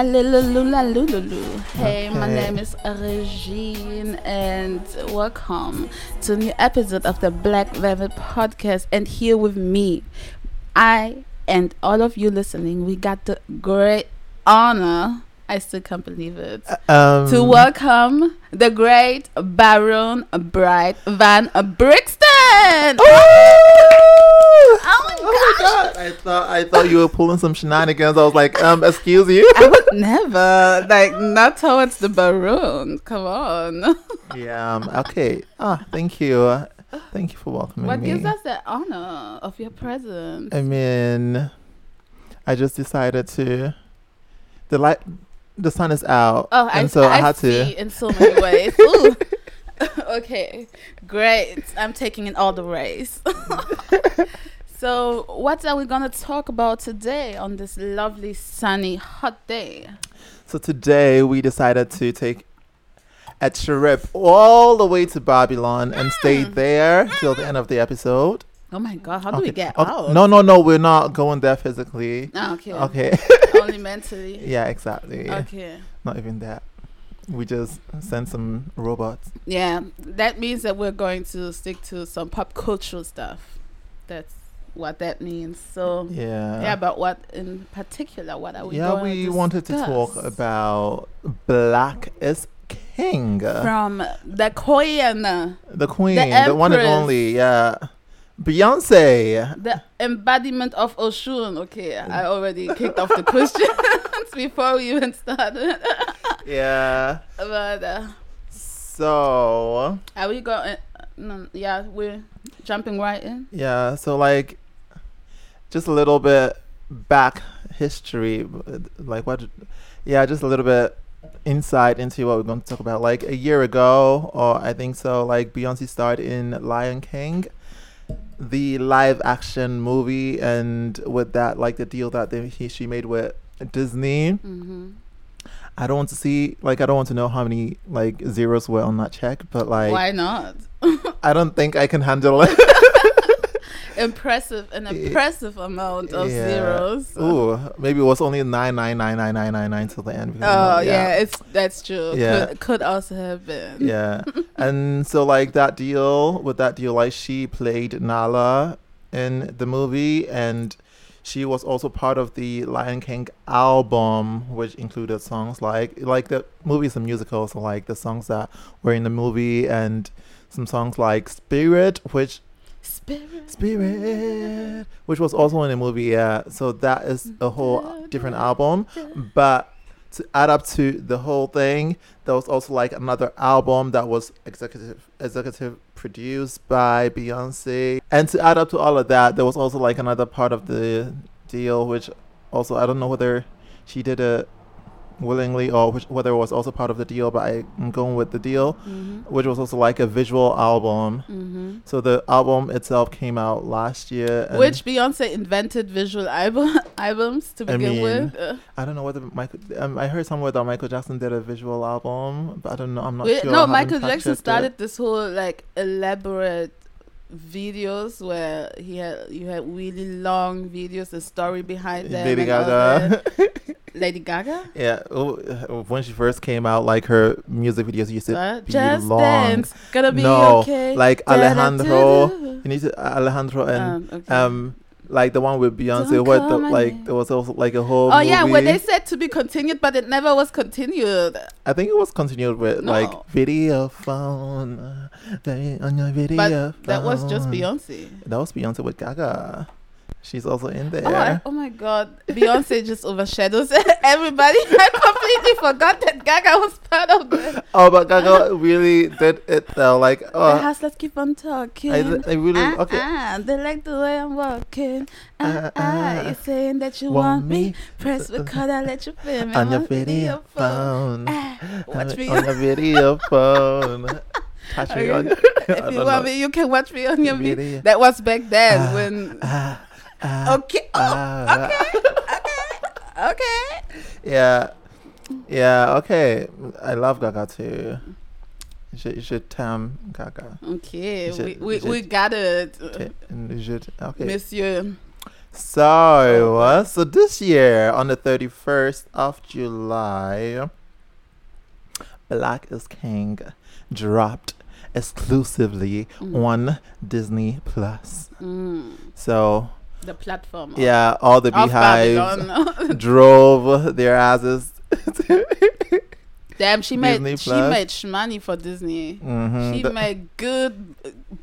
Hello, hello, hallelujah, Hey, my name is Regine, and welcome to a new episode of the Black Velvet Podcast. And here with me, I and all of you listening, we got the great honor. I still can't believe it. Um, to welcome the great Baron Bright Van Brixton. Oh my Oh my god! I thought I thought you were pulling some shenanigans. I was like, um, excuse you. I would never like not towards the Baron. Come on. yeah. Um, okay. Ah, thank you. Thank you for welcoming what me. gives us the honor of your presence? I mean, I just decided to. The light, the sun is out, oh, I, and so I, I had see to. in so many ways. Okay, great. I'm taking in all the rays. So, what are we gonna talk about today on this lovely, sunny, hot day? So today we decided to take a trip all the way to Babylon and stay Mm. there till the end of the episode. Oh my God, how do we Okay, get okay, out? No, no, no. We're not going there physically. Ah, okay. Okay. Only mentally. yeah, exactly. Okay. Not even that. We just send some robots. Yeah, that means that we're going to stick to some pop cultural stuff. That's what that means. So, Yeah. yeah, but what in particular? What are we? yeah, we to wanted to talk about Black is King. from the Korean, the queen, the, one and only, yeah. Beyonce. the embodiment of Oshun. Okay, I already kicked off the questions before we even started. Yeah. but uh, So, are we going? No, yeah, we're jumping right in. yeah, so like just a little bit back history like what yeah, just a little bit insight into what we're going to talk about. Like a year ago or I think so, like Beyonce starred in Lion King, the live action movie and with that like the deal that they, he, she made with Disney. hmm I don't want to see like I don't want to know how many like zeros were on that check, but like Why not? I don't think I can handle it. impressive, an Yeah. impressive amount of Yeah. zeros. Ooh, maybe it was only nine nine nine nine nine nine nine till the end. Oh know, yeah. it's that's true. Yeah. Could, could also have been. yeah. and so like that deal with that deal, like she played Nala in the movie, and she was also part of the Lion King album, which included songs like like the movie's a musical, so like the songs that were in the movie and some songs like Spirit, which Spirit. Spirit, which was also in the movie. Yeah, so that is a whole different album. But to add up to the whole thing, there was also like another album that was executive executive produced by Beyonce. And to add up to all of that, there was also like another part of the deal, which also I don't know whether she did it willingly or which, whether it was also part of the deal, but I'm going with the deal, hmm which was also like a visual album. hmm So the album itself came out last year. and Which Beyonce invented visual album albums to I begin mean, with. Uh, I don't know whether Michael. Um, I heard somewhere that Michael Jackson did a visual album, but I don't know. I'm not sure. No, Michael Jackson checked it. started this whole like elaborate videos where he had you had really long videos, the story behind them. Lady Gaga. Lady Gaga. yeah, oh, when she first came out, like her music videos used to Uh, be just long. dance, gonna be No, okay. like Alejandro. You need to Alejandro and Um, okay. um, like the one with Beyonce. Don't What the like? name. There was also like a whole. oh yeah, where they said to be continued, but it never was continued. I think it was continued with No. like video phone, on your video. That was just. Beyonce. That was Beyonce with Gaga. She's also in there. Oh, I, oh my god, Beyonce just overshadows everybody. I completely forgot that Gaga was part of the, Oh, but Gaga really did it though. Like, the oh, house. Let's keep on talking. I, I really Ah, okay. ah, they like the way I'm walking. Ah, Ah, ah, ah. you're saying that you Want want me. Press record, I let you feel me on your video phone. Ah, watch me. on your video phone. Touch me on. If you want know. me, you can watch me on your video. That was back then when. Ah, Okay. Oh, ah. okay. Okay. Yeah, yeah. Okay, I love Gaga too. Je, je t'aime, Gaga. Okay. Je- we we, je- we got it, Je, okay. Monsieur. So, uh, so this year on the 31st of July, Black is King dropped exclusively Mm. on Disney Plus. Mm. So, The platform. yeah, all the beehives drove their asses. Damn, she Disney made she Plus. made shmoney for Disney. Mhm. She The- made good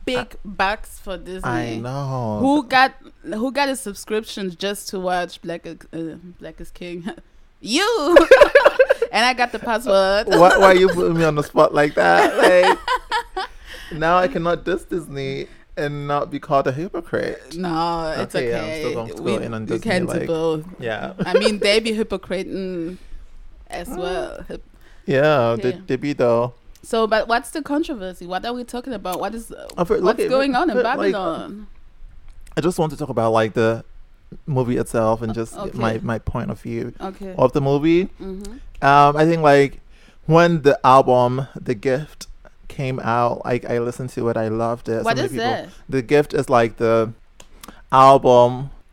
big bucks for Disney. I know. Who got who got a subscription just to watch Black is- uh, Black is King? you. and I got the password. why, why you putting me on the spot like that? Like now I cannot diss Disney and not be called a hypocrite. No, it's Okay, okay. I'm still going to we, go in on Disney, can do like- both. Yeah. I mean, they be hypocriting as well. Hip- Yeah, Okay. they, they be though. So, but what's the controversy? What are we talking about? What is uh, what's going on in look, like, Babylon? I just want to talk about like the movie itself and just okay. my, my point of view okay. of the movie. Mm-hmm. Um, I think like when the album The Gift came out, like I listened to it, I loved it. So What many is people- that? The Gift is like the album,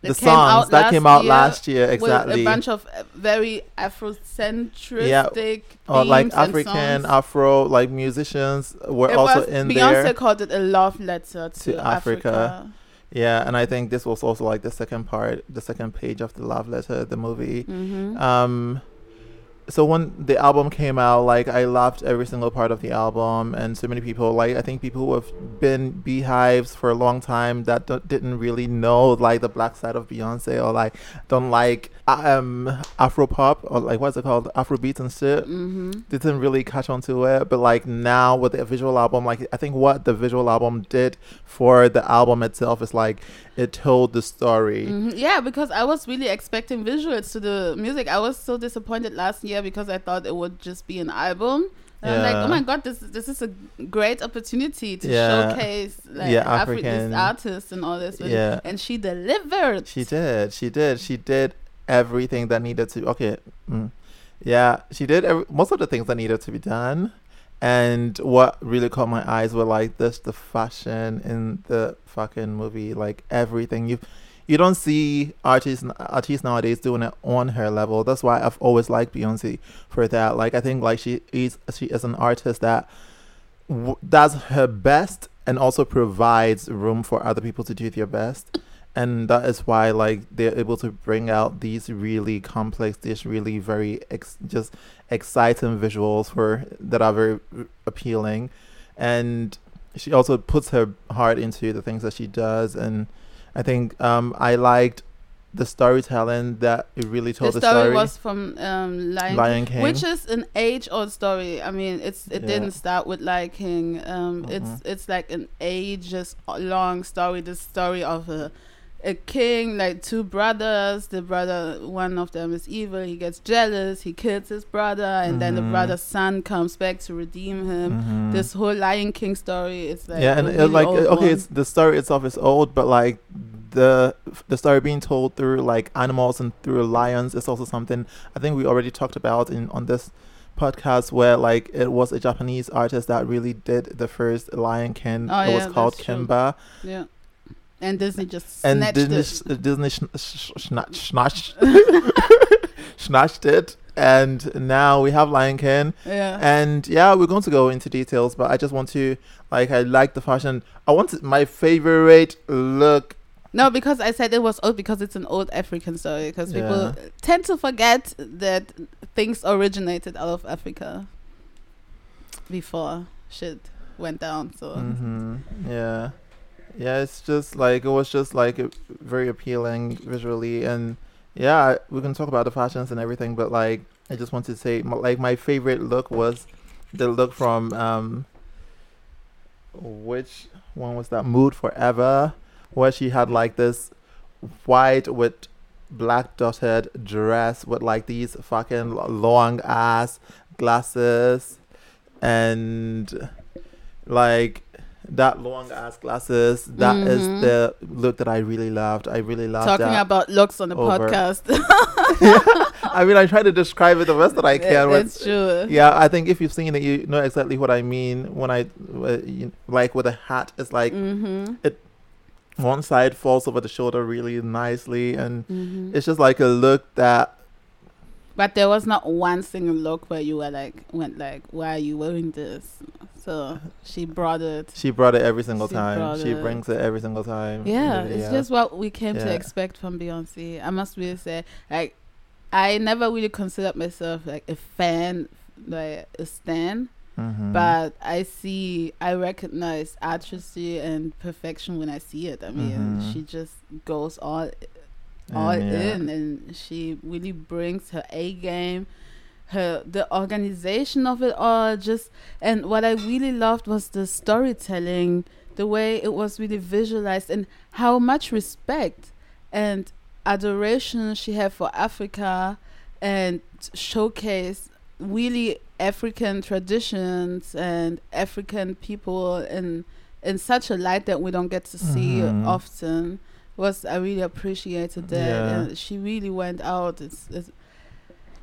the songs that came out last year With exactly. a bunch of uh, very Afrocentric or like African. Afro, like musicians were It also was- in Beyonce there. called it a love letter to, To Africa. Africa. Yeah, and I think this was also like the second part, the second page of the love letter, the movie. Mm-hmm. Um, so when the album came out, like I loved every single part of the album, and so many people, like I think people who have been beehives for a long time that don't, didn't really know like the black side of Beyonce or like don't like um Afro pop or like what's it called Afro beats and shit. mm-hmm. Didn't really catch on to it, but like now with the visual album, like I think what the visual album did for the album itself is like it told the story. Mhm. Yeah, because I was really expecting visuals to the music. I was so disappointed last year because I thought it would just be an album. And I'm like, oh my god, this this is a great opportunity to Yeah. showcase like Yeah, African- this artist and all this. Yeah. and she delivered. She did. She did. She did everything that needed to. Okay. Mm. Yeah, she did every, most of the things that needed to be done. And what really caught my eyes were like this the fashion in the fucking movie, like everything. You you don't see artists artists nowadays doing it on her level. That's why I've always liked Beyonce for that. Like I think like she is she is an artist that w- does her best and also provides room for other people to do their best and that is why like they're able to bring out these really complex these really very ex- just exciting visuals for that are very appealing and she also puts her heart into the things that she does and i think um i liked the storytelling that it really told the, story, story was from um, Lion, lion king which is an age-old story. I mean, it's it Yeah. didn't start with Lion King. Um, It's Mhm. it's like an ages-long story. The story of a a king, like two brothers. The brother, one of them is evil. He gets jealous. He kills his brother, and then the Mhm. brother's son comes back to redeem him. Mhm. This whole Lion King story is like yeah, and a it, like old okay, it's the story itself is old, but like the the story being told through like animals and through lions is also something I think we already talked about in on this podcast where like it was a Japanese artist that really did the first Lion King. Oh, it was called that's true. Kimba, yeah. And Disney just and snatched Disney it. sh- Disney sh- sh- snatch- snatched snatched it, and now we have Lion King. Yeah. And yeah, we're going to go into details, but I just want to like I like the fashion. I want my favorite look. No, because I said it was old because it's an old African story. Because people Yeah. tend to forget that things originated out of Africa before shit went down. So mm-hmm. Yeah, yeah. It's just like it was just like very appealing visually, and yeah, we can talk about the fashions and everything. But like, I just want to say, like, my favorite look was the look from um, which one was that? Mood Forever, where she had like this white with black dotted dress with like these fucking long ass glasses and like that long ass glasses That is Mhm. the look that i really loved i really loved talking about looks on the over. podcast. i mean i try to describe it the best that i can with It's true. yeah i think if you've seen it you know exactly what i mean when i uh, you, like with a hat it's like Mm-hmm. one side falls over the shoulder really nicely, and Mhm. it's just like a look that But there was not one single look where you were like, went like, why are you wearing this? So she brought it. she brought it every single She time. She it. brings it every single time. Yeah, it's just what we came to expect from Beyonce. I must really say, like, I never really considered myself like a fan, like a stan. Mhm. But I see, I recognize artistry and perfection when I see it. I mean, Mhm. she just goes all all And, yeah. in and she really brings her A game her the organization of it all just and what I really loved was the storytelling the way it was really visualized and how much respect and adoration she had for Africa and showcase really African traditions and African people in in such a light that we don't get to see Mhm. often was I really appreciated that Yeah. and she really went out it's, it's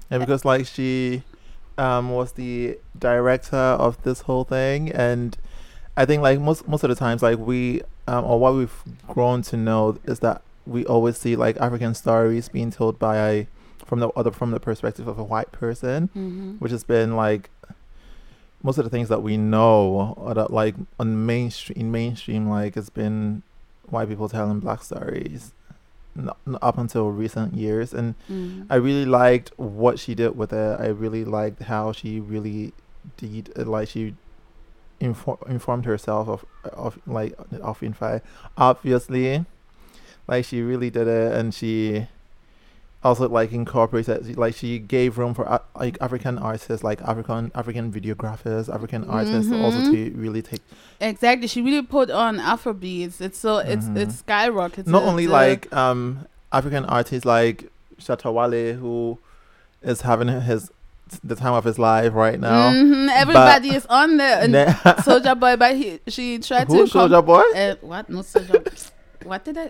And because like she um was the director of this whole thing and I think like most most of the times like we um or what we've grown to know is that we always see like African stories being told by a from the other from the perspective of a white person, mhm. which has been like most of the things that we know or that like on mainstream in mainstream like it's been white people telling black stories n- up until recent years and Mhm. I really liked what she did with it. I really liked how she really did uh, like she infor- informed herself of of like of Infi. Obviously, like she really did it, and she also like incorporated like she gave room for uh, like African artists, like African African videographers, African artists also Mhm. to really take Exactly. She really put on Afrobeats. It's so it's Mhm. it's skyrocketed. not only like um African artists like Shatta Wale who is having his the time of his life right now. mhm, everybody is on there. And Ne- Soldier Boy, but he she tried Who to Soulja Boy? uh, what? No Soldier. what did I?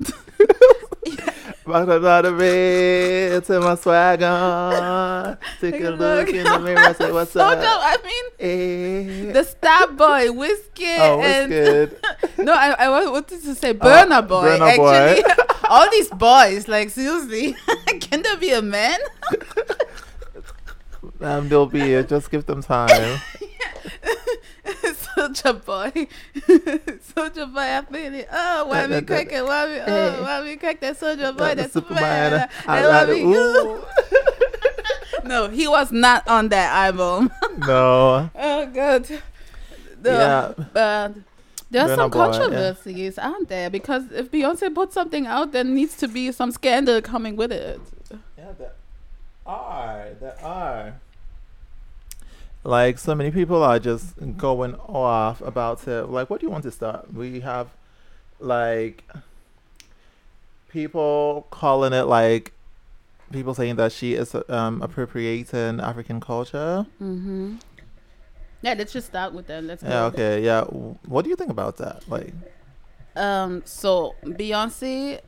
Back another bit to my swag on. Take Take a look in the mirror, say what's Soldier. up. I mean, Eh. the Star Boy, Wizkid, oh, and no, I I wa- wanted to say Burna Boy. Burna Boy. actually, all these boys, like seriously, can there be a man? Um, they'll be. Just give them time. Soldier boy, soldier boy, I feel it. Oh, why Uh, me uh, crack it? Why me? Oh, why me crack that soldier boy? That's That Superman. Superman. I love why rather- No, he was not on that album. no. oh, God. The, Yeah. But there are some Boy, yeah. controversies, aren't there? Because if Beyonce puts something out, there needs to be some scandal coming with it. Yeah, there are. There are. Like so many people are just going off about it. Like, what do you want to start? We have like people calling it like people saying that she is um appropriating African culture. Mm-hmm. Yeah, let's just start with that. Let's Yeah. Okay. Yeah. What do you think about that? Like. Um, so Beyonce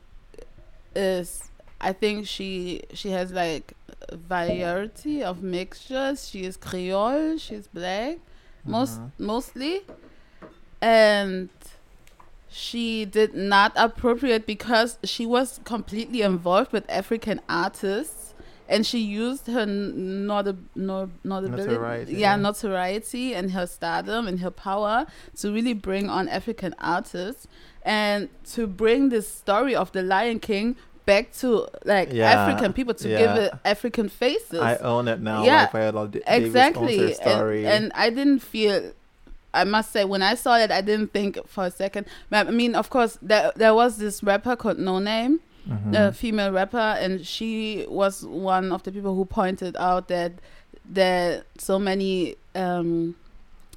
is, I think she she has like variety of mixtures. She is Creole. She's black, most mhm. mostly, and she did not appropriate because she was completely involved with African artists. And she used her not no, notability, Notoriety, yeah, yeah. notoriety and her stardom and her power to really bring on African artists and to bring this story of the Lion King back to like Yeah, African people to give it African faces. I own it now. Yeah, like exactly. And, and I didn't feel. I must say, when I saw it, I didn't think for a second. I mean, of course, there there was this rapper called Noname, Mhm. a female rapper, and she was one of the people who pointed out that that so many um,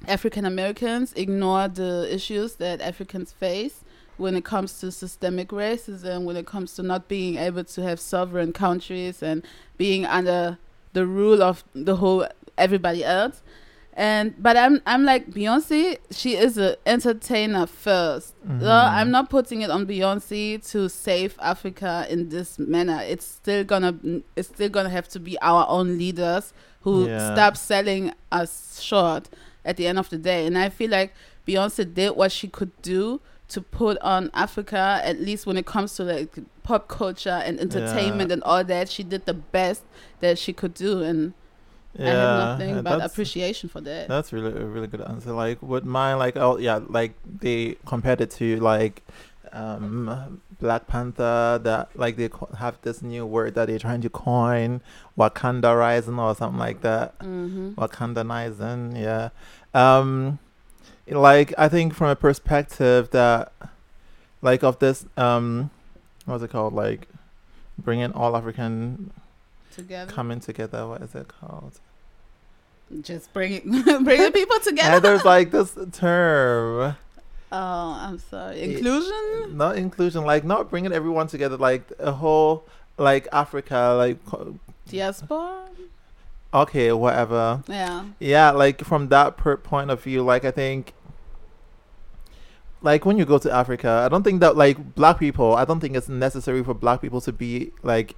African Americans ignore the issues that Africans face when it comes to systemic racism, when it comes to not being able to have sovereign countries and being under the rule of the whole everybody else. And but I'm I'm like Beyonce. She is an entertainer 1st Mhm. So I'm not putting it on Beyonce to save Africa in this manner. It's still gonna it's still gonna have to be our own leaders who Yeah. stop selling us short at the end of the day. And I feel like Beyonce did what she could do to put on Africa, at least when it comes to like pop culture and entertainment Yeah. and all that. She did the best that she could do, and I have yeah, nothing yeah, but appreciation for that. That's really a really good answer. Like with mine, like oh yeah, like they compared it to like um Black Panther that like they co- have this new word that they're trying to coin Wakanda rising or something like that. hmm Wakandanizing, yeah. Um like I think from a perspective that like of this um what's it called like bringing all African Together, coming together what is it called just bringing bringing people together. and there's like this term oh, I'm sorry. It- Inclusion. not inclusion like not bringing everyone together like a whole like africa like Diaspora. okay whatever Yeah. yeah like from that per point of view like i think like when you go to africa i don't think that like black people i don't think it's necessary for black people to be like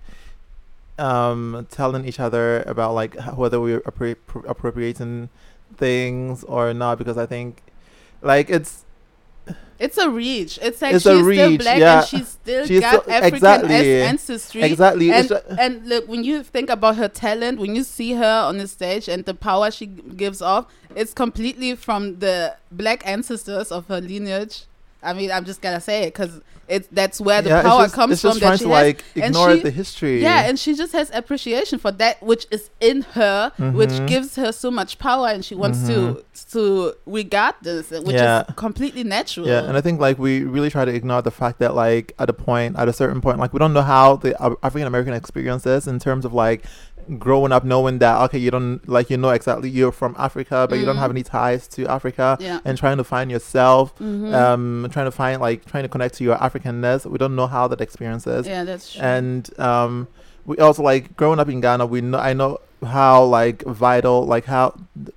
um telling each other about like whether we're appro- appropriating things or not because i think like it's It's a reach. It's like It's she's still black yeah. and she's still She's got African exactly. ancestry. exactly And, and look, when you think about her talent, when you see her on the stage and the power she gives off, it's completely from the black ancestors of her lineage. I mean, I'm just gonna say it because it's that's where the yeah, power just- comes from. trying That she to has like and ignore she- the history yeah, and she just has appreciation for that which is in her, which Mhm. gives her so much power, and she wants to Mhm. to regard this, which Yeah. is completely natural. Yeah, and I think like we really try to ignore the fact that like at a point, at a certain point, like we don't know how the African American experience is in terms of like growing up knowing that okay, you don't like you know exactly you're from Africa, but you don't Mhm. have any ties to Africa, yeah. and trying to find yourself, Mhm. um, trying to find like trying to connect to your Africanness. We don't know how that experience is, yeah, that's true. and um, we also like growing up in Ghana. We know I know how like vital like how th-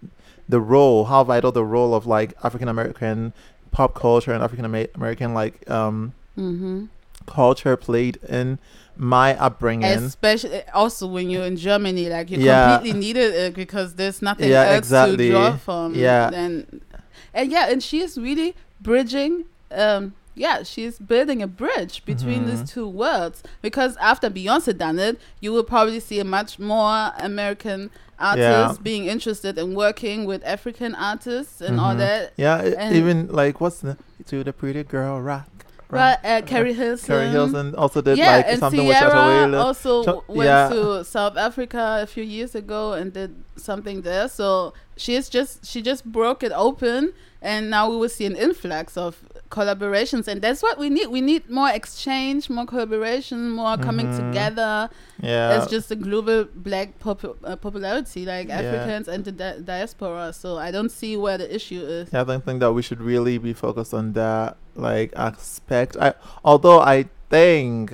the role how vital the role of like African American pop culture and African American like um mm-hmm. culture played in my upbringing. Especially also when you're in Germany, like you Yeah. completely needed it because there's nothing Yeah, else exactly. to draw from. Yeah. and and yeah, and she is really bridging. Um, yeah, she's building a bridge between Mhm. these two worlds because after Beyonce done it, you will probably see a much more American artists being interested in working with African artists and all Mhm. that. yeah, and- even like what's the to the pretty girl rock. Right, uh, Keri Hilson. Keri Hilson also did yeah, like and something with Sierra Chateau also Cha- went yeah. to South Africa a few years ago and did something there. So she's just she just broke it open, and now we will see an influx of collaborations, and that's what we need. We need more exchange, more collaboration, more coming Mhm. together. Yeah, It's just a global black uh, popularity, like Yeah. Africans and the di- diaspora. So I don't see where the issue is. Yeah, I don't think that we should really be focused on that like aspect. I although I think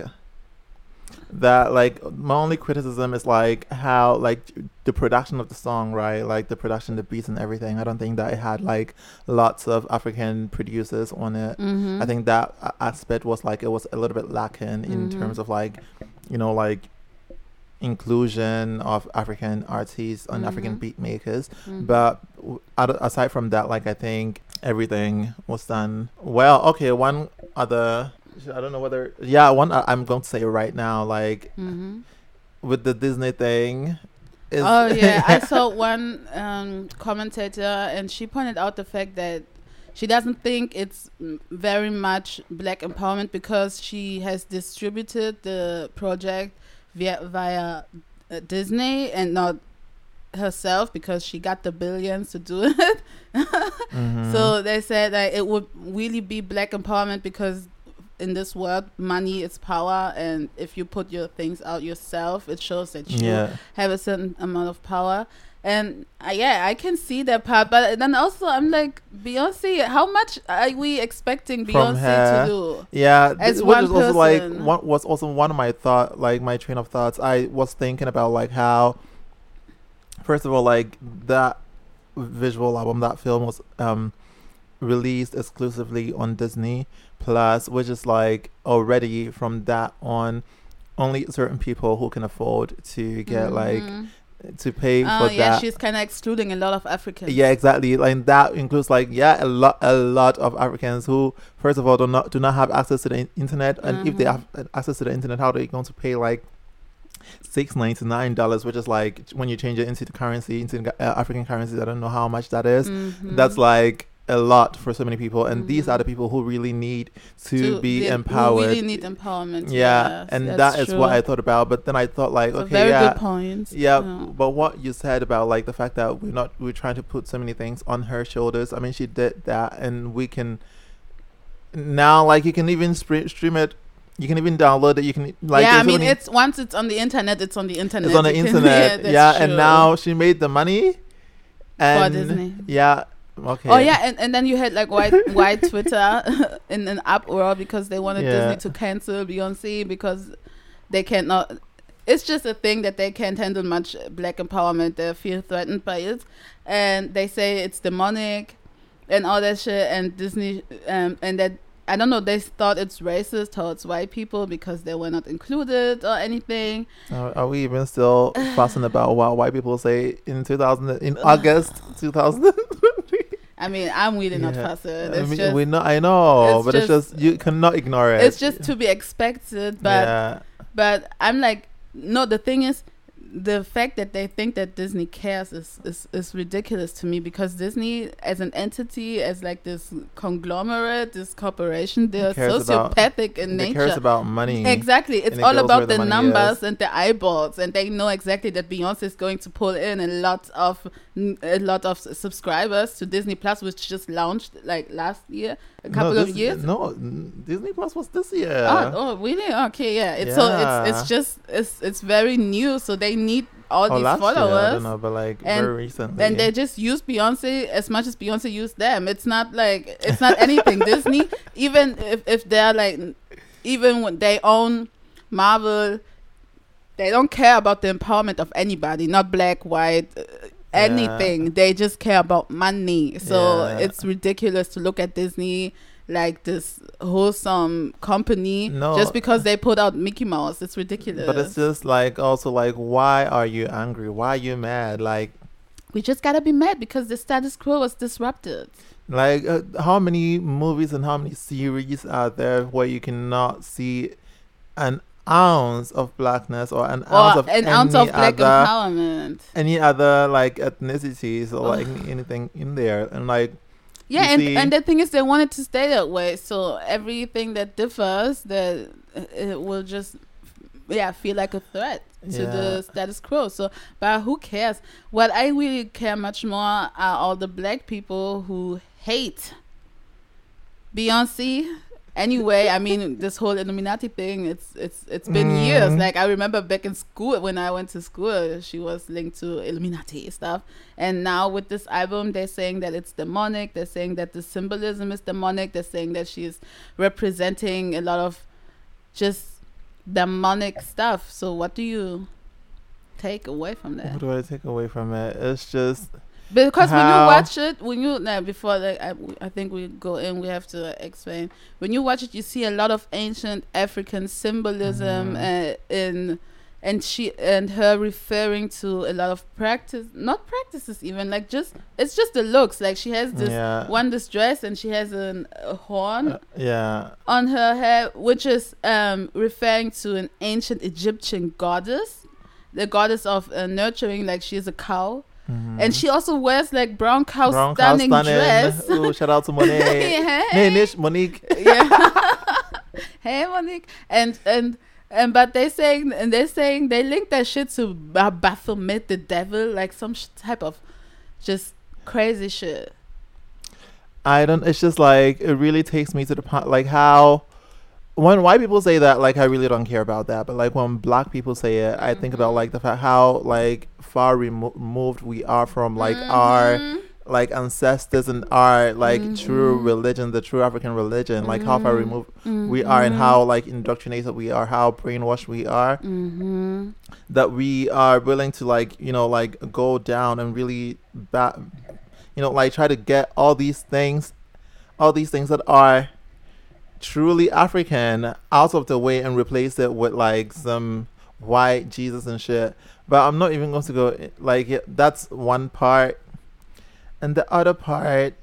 that like my only criticism is like how like the production of the song, right? Like the production, the beats and everything. I don't think that it had like lots of African producers on it. Mm-hmm. I think that aspect was like it was a little bit lacking in Mhm. terms of like, you know, like inclusion of African artists and African Mhm. beat makers. Mhm. But aside from that, like I think everything was done well. Okay, one other. I don't know whether. Yeah, one I- I'm going to say right now, like Mm-hmm. with the Disney thing. Is Oh yeah, I saw one um, commentator, and she pointed out the fact that she doesn't think it's very much black empowerment because she has distributed the project via via uh, Disney and not herself because she got the billions to do it. Mhm. So they said that it would really be black empowerment because in this world, money is power, and if you put your things out yourself, it shows that you yeah, have a certain amount of power. And uh, yeah, I can see that part, but then also I'm like Beyonce. How much are we expecting From Beyonce her. to do? yeah. As which is also like what was also one of my thought, like my train of thoughts. I was thinking about like how, first of all, like that visual album, that film was um released exclusively on Disney Plus, which is like already from that on, only certain people who can afford to get like Mhm. to pay Oh for yeah, that. she's kind of excluding a lot of Africans. Yeah, exactly. Like that includes like yeah, a lot, a lot of Africans who, first of all, do not do not have access to the internet, and if they Mhm. have access to the internet, how are they going to pay like six ninety nine dollars, which is like when you change it into the currency, into the, uh, African currency, I don't know how much that is. Mhm. That's like a lot for so many people, and these are the mm. people who really need to, be they- empowered. really need empowerment. yeah, yes, and that's true. what I thought about. But then I thought like, So okay, very yeah, good points. yeah, but what you said about like the fact that we're not we're trying to put so many things on her shoulders. I mean, she did that, and we can now like you can even stream it. You can even download it. You can like yeah, I mean, many- it's once it's on the internet, it's on the internet. it's on the internet. that's yeah, and now she made the money. And Disney. Yeah. Okay. Oh yeah, and, and then you had like white white Twitter in an uproar because they wanted Yeah. Disney to cancel Beyonce because they cannot. It's just a thing that they can't handle much black empowerment. They feel threatened by it, and they say it's demonic, and all that shit. And Disney, um, and that I don't know. They thought it's racist towards white people because they were not included or anything. Are, are we even still fussing about what white people say in 2000 in August 2000? I mean, I'm really not Yeah. fussing. I mean, just we know, I know, it's but it's just- just you cannot ignore it. it's just to be expected, but. yeah. But I'm like, no. The thing is, the fact that they think that Disney cares is is, is ridiculous to me because Disney, as an entity, as like this conglomerate, this corporation, they're cares about- sociopathic in They nature. cares about money. Exactly. It's it all about the the, numbers is. and the eyeballs, and they know exactly that Beyonce is going to pull in a lot of a lot of subscribers to Disney Plus, which just launched like last year, a couple no, of years. No, Disney Plus was this year. Oh, oh, really? Okay, yeah. It's so it's it's just it's it's very new, so they need all Oh, these last year, I don't know, but like And- very recently. and they just use Beyonce as much as Beyonce used them. It's not like it's not anything. Disney, even if if they're like, even when they own Marvel, they don't care about the empowerment of anybody, not black, white. Uh, anything they just care about money so Yeah. it's ridiculous to look at disney like this wholesome company No. just because they put out Mickey Mouse. It's ridiculous. but it's just like also like why are you angry? Why are you mad? Like we just gotta be mad because the status quo was disrupted. like uh, how many movies and how many series are there where you cannot see an ounce of blackness or an ounce Or of an any ounce of black other empowerment. any other like ethnicities or like anything in there and like Yeah, and, see- and the thing is, they want it to stay that way. So everything that differs, that uh, it will just, yeah, feel like a threat to Yeah. the status quo. So, but who cares? What I really care much more are all the black people who hate Beyonce. Anyway, I mean, this whole Illuminati thing, it's it's it's been years. Mm. Like I remember back in school when I went to school, she was linked to Illuminati stuff. And now with this album, they're saying that it's demonic. They're saying that the symbolism is demonic. They're saying that she's representing a lot of just demonic stuff. So what do you take away from that? what do I take away from it? It's just Because when you watch it, when you nah, before like I, I think we go in, we have to explain. When you watch it, you see a lot of ancient African symbolism Mhm. uh, in, and she and her referring to a lot of practice, not practices even like just it's just the looks. Like she has this yeah one this dress and she has an, a horn Uh, yeah on her head, which is um, referring to an ancient Egyptian goddess, the goddess of uh, nurturing. Like she is a cow. Mhm. And she also wears like brown cow Brown cow stunning dress. Ooh, shout out to Monique. yeah. hey Nish, Monique. yeah. hey Monique. And and and but they saying and they're saying they link that shit to Ba- Baphomet the devil, like some sh- type of just crazy shit. I don't. It's just like it really takes me to the point, like how when white people say that, like I really don't care about that. But like when black people say it, I think about Mhm. like the fact how like far remo- removed we are from like our Mhm. like ancestors and our like true Mhm. religion, the true African religion, like how far Mhm. removed we are and how like indoctrinated we are, how brainwashed we are. Mhm. that we are willing to like you know like go down and really ba- you know like try to get all these things all these things that are truly african out of the way and replace it with like some white Jesus and shit. But I'm not even going to go like that's one part, and the other part.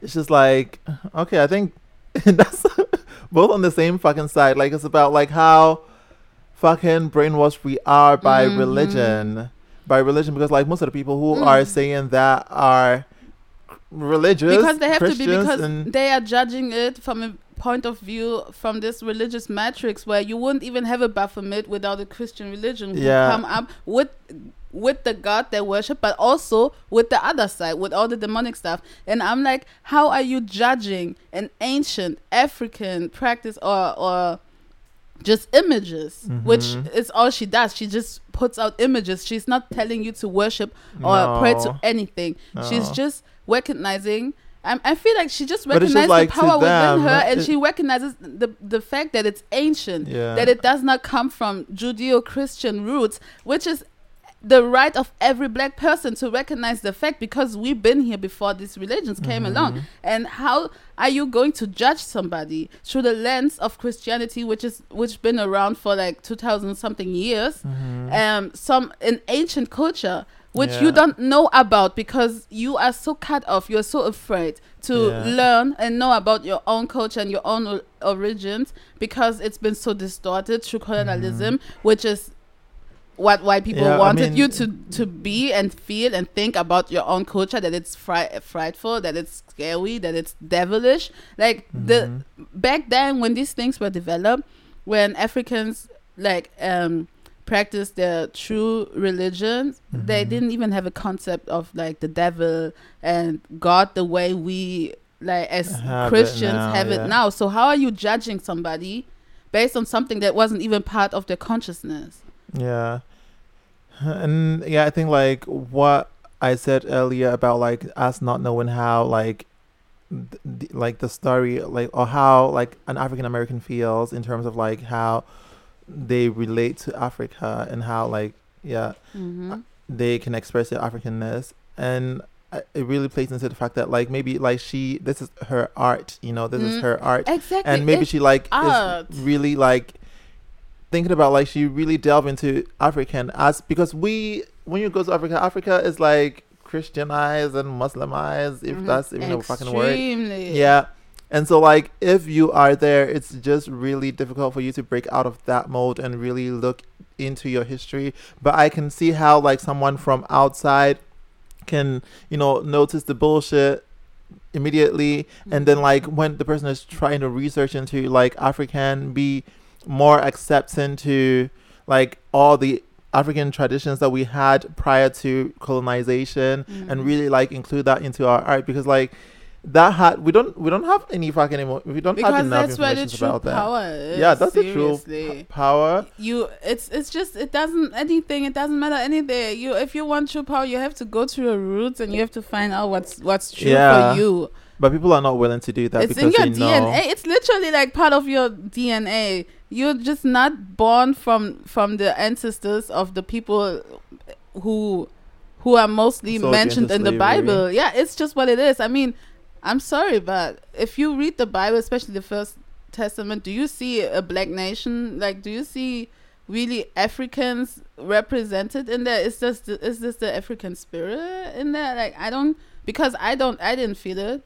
It's just like okay, I think that's both on the same fucking side. Like it's about like how fucking brainwashed we are by Mhm. religion, by religion because like most of the people who Mm. are saying that are religious because they have to be because they are judging it from a point of view from this religious matrix where you wouldn't even have a Baphomet without a Christian religion Yeah. come up with with the god they worship but also with the other side with all the demonic stuff and i'm like how are you judging an ancient african practice or or just images which Mhm. is all she does she just puts out images she's not telling you to worship or pray to No. anything she's just recognizing I, I feel like she just recognizes just like the power them, within her and it- she recognizes the the fact that it's ancient yeah that it does not come from judeo-christian roots which is the right of every black person to recognize the fact because we've been here before these religions came along Mhm. and how are you going to judge somebody through the lens of christianity which is which been around for like 2000 something years Mhm. um some an ancient culture which you don't know about because you are so cut off you're so afraid to Yeah. learn and know about your own culture and your own o- origins because it's been so distorted through colonialism which is what white people Yeah, I wanted mean- you to to be and feel and think about your own culture that it's fri- frightful that it's scary that it's devilish like the Mhm. back then when these things were developed when africans like um practiced their true religion, they Mhm. didn't even have a concept of like the devil and god the way we like as Have it christians now, have yeah. it now so how are you judging somebody based on something that wasn't even part of their consciousness Yeah. And yeah, I think like what I said earlier about like us not knowing how like th- th- like the story like or how like an African American feels in terms of like how they relate to Africa and how like yeah mm-hmm. they can express their Africanness and it really plays into the fact that like maybe like she this is her art you know this is Mm. her art exactly and maybe it's she like art. is really like thinking about like she really delve into African as because we when you go to Africa, Africa is like Christianized and Muslimized, if Mhm. that's even a fucking word. Yeah. And so like if you are there, it's just really difficult for you to break out of that mold and really look into your history. But I can see how like someone from outside can, you know, notice the bullshit immediately and then like when the person is trying to research into like african be more accepting to like all the african traditions that we had prior to colonization Mhm. and really like include that into our art because like that had we don't we don't have any fucking emo- we don't have enough that's where the information true about that. power is. yeah that's the true p- power. You it's it's just it doesn't anything it doesn't matter anything you if you want true power you have to go to your roots and you have to find out what's what's true Yeah. for you. But people are not willing to do that it's because in your dna it's literally like part of your dna you're just not born from from the ancestors of the people who who are mostly mentioned in the bible. Yeah it's just what it is. I mean i'm sorry but if you read the bible especially the first testament do you see a black nation? Like do you see really africans represented in there? Is this the, is this the african spirit in there? Like i don't because i don't i didn't feel it.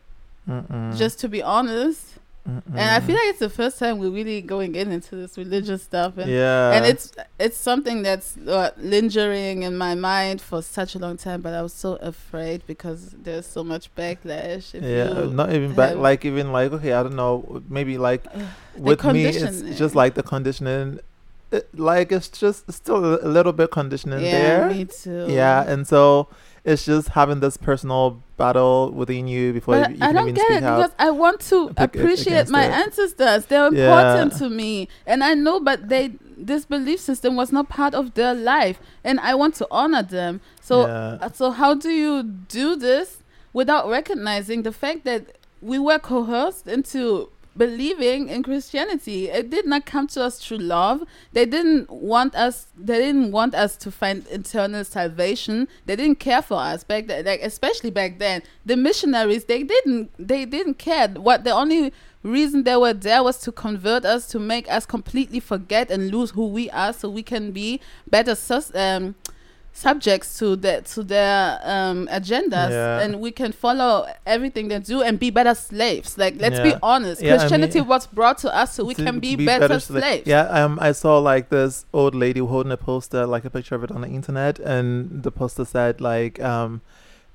Mm-mm. just to be honest Mm-mm. and i feel like it's the first time we're really going in into this religious stuff and yeah. and it's it's something that's uh, lingering in my mind for such a long time but i was so afraid because there's so much backlash if yeah not even back like even like okay i don't know maybe like with me it's just like the conditioning it, like it's just still a, a little bit conditioning yeah there. me too. Yeah and so it's just having this personal battle within you before but you, you I don't even get speak it because I want to appreciate my it. ancestors. They're Yeah. important to me, and I know, but they this belief system was not part of their life, and I want to honor them. So, yeah. uh, so how do you do this without recognizing the fact that we were coerced into believing in Christianity? It did not come to us through love. They didn't want us. They didn't want us to find eternal salvation. They didn't care for us back then. Like especially back then, the missionaries they didn't. They didn't care. What the only reason they were there was to convert us, to make us completely forget and lose who we are, so we can be better um, subjects to that to their um, agendas, Yeah. and we can follow everything they do and be better slaves. Like, let's be honest, Yeah, I Christianity mean- was brought to us so we to can be, better, sla- slaves. Yeah, um, I saw like this old lady holding a poster, like a picture of it on the internet, and the poster said like, um,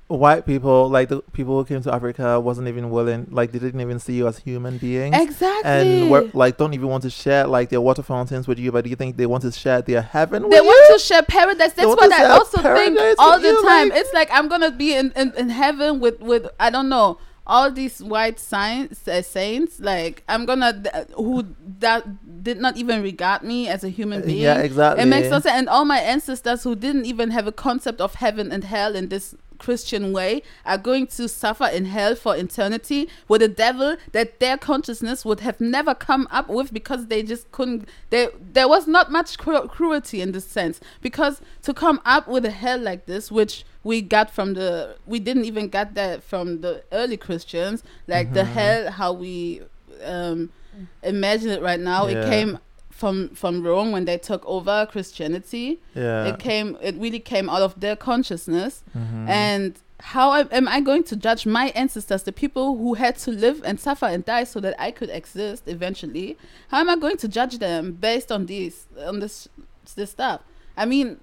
white people, like the people who came to Africa, wasn't even willing, like they didn't even see you as human beings. Exactly. And were, like don't even want to share like their water fountains with you, but do you think they want to share their heaven they want you? to share paradise. That's what I also think all the you, time. like- it's like I'm gonna be in, in, in heaven with with I don't know all these white saints, uh, saints. Like I'm gonna th- who that did not even regard me as a human being. Yeah, exactly. It makes no sense. And all my ancestors who didn't even have a concept of heaven and hell in this Christian way are going to suffer in hell for eternity with a devil that their consciousness would have never come up with because they just couldn't. There, there was not much cru- cruelty in this sense because to come up with a hell like this, which we got from the, we didn't even get that from the early Christians, like the Mhm. hell how we um, imagine it right now. It came from from Rome when they took over Christianity. yeah. It came. It really came out of their consciousness. Mhm. And how am, I going to judge my ancestors, the people who had to live and suffer and die so that I could exist eventually? How am I going to judge them based on these on this this stuff? I mean,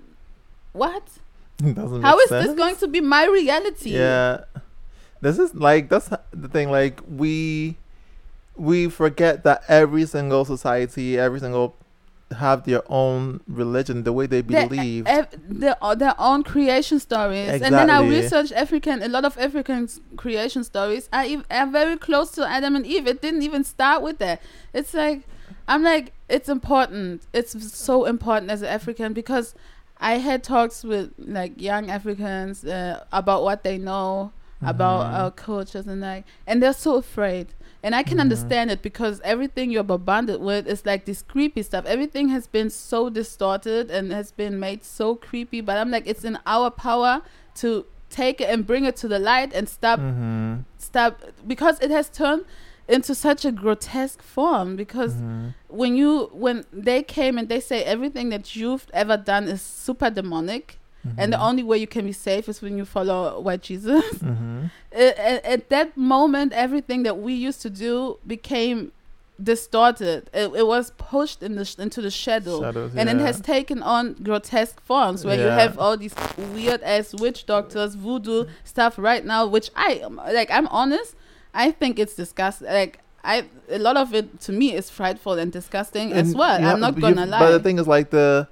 what? Doesn't How make this going to be my reality? Yeah. This is like that's the thing like we we forget that every single society, every single have their own religion, the way they Their- believe. ev- their, their own creation stories Exactly. and then i researched african a lot of african creation stories are, ev- are very close to adam and eve it didn't even start with that it's like i'm like it's important it's so important as an african because i had talks with like young africans uh, about what they know about Mhm. our cultures and like and they're so afraid and i can Mhm. understand it because everything you're bombarded with is like this creepy stuff everything has been so distorted and has been made so creepy but i'm like it's in our power to take it and bring it to the light and stop Mhm. stop because it has turned into such a grotesque form because Mhm. when you when they came and they say everything that you've ever done is super demonic and the only way you can be safe is when you follow white jesus Mhm. at, at- at that moment, everything that we used to do became distorted. It, it was pushed in the sh- into the shadow, Shadows, and it has taken on grotesque forms where you have all these weird ass witch doctors, voodoo stuff right now. Which I like. I'm honest. I think it's disgusting. Like. I, a lot of it to me is frightful and disgusting as well. you I'm not gonna lie. But the thing is, like the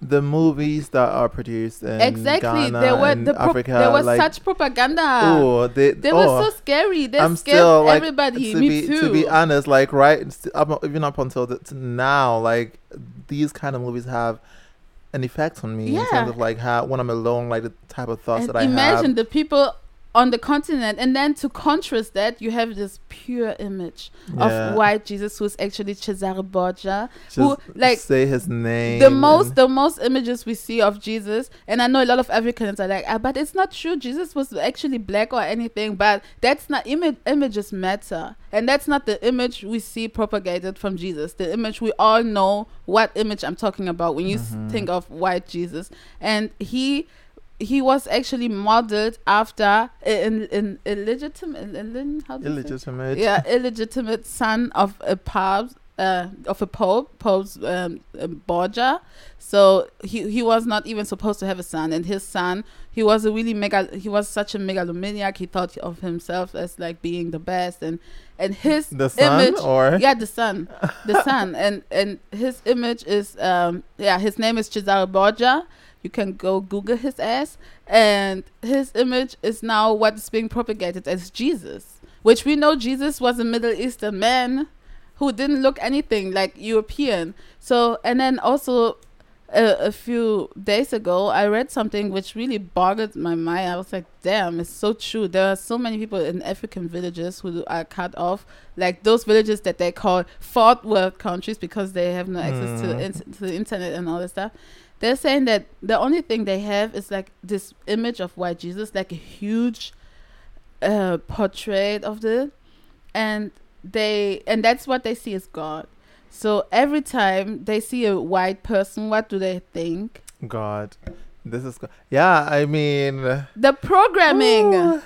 the movies that are produced in exactly, Ghana there were and the pro- Africa, there was like, such propaganda. oh, they, They oh, were so scary. They I'm scared still like everybody. to Me be too. to be honest, like right, up, even up until the, now, like these kind of movies have an effect on me in terms of like how when I'm alone, like the type of thoughts And that I imagine have. the people on the continent and then to contrast that you have this pure image Yeah. of white jesus who's actually cesare borgia who, like, say his name. the most the most images we see of jesus and i know a lot of africans are like ah, but it's not true jesus was actually black or anything but that's not image images matter and that's not the image we see propagated from jesus the image we all know what image i'm talking about when you s Mhm. think of white jesus and he he was actually modeled after an, an illegitimate illegit- how illegitimate. yeah illegitimate son of a pope uh, of a pope pope's um, borgia. So he he was not even supposed to have a son and his son he was a really mega he was such a megalomaniac he thought of himself as like being the best and and his The son image or? Yeah the son the son and and his image is um yeah his name is cesare borgia you can go google his ass and his image is now what is being propagated as jesus which we know jesus was a middle eastern man who didn't look anything like european. So and then also a, a few days ago i read something which really boggled my mind. I was like damn it's so true. There are so many people in african villages who are cut off like those villages that they call fourth world countries because they have no access to, Mm. in- to the internet and all this stuff they're saying that the only thing they have is like this image of white jesus like a huge uh portrait of the and they and that's what they see as God. So every time they see a white person, what do they think? God, this is go- yeah. I mean, The programming, ooh,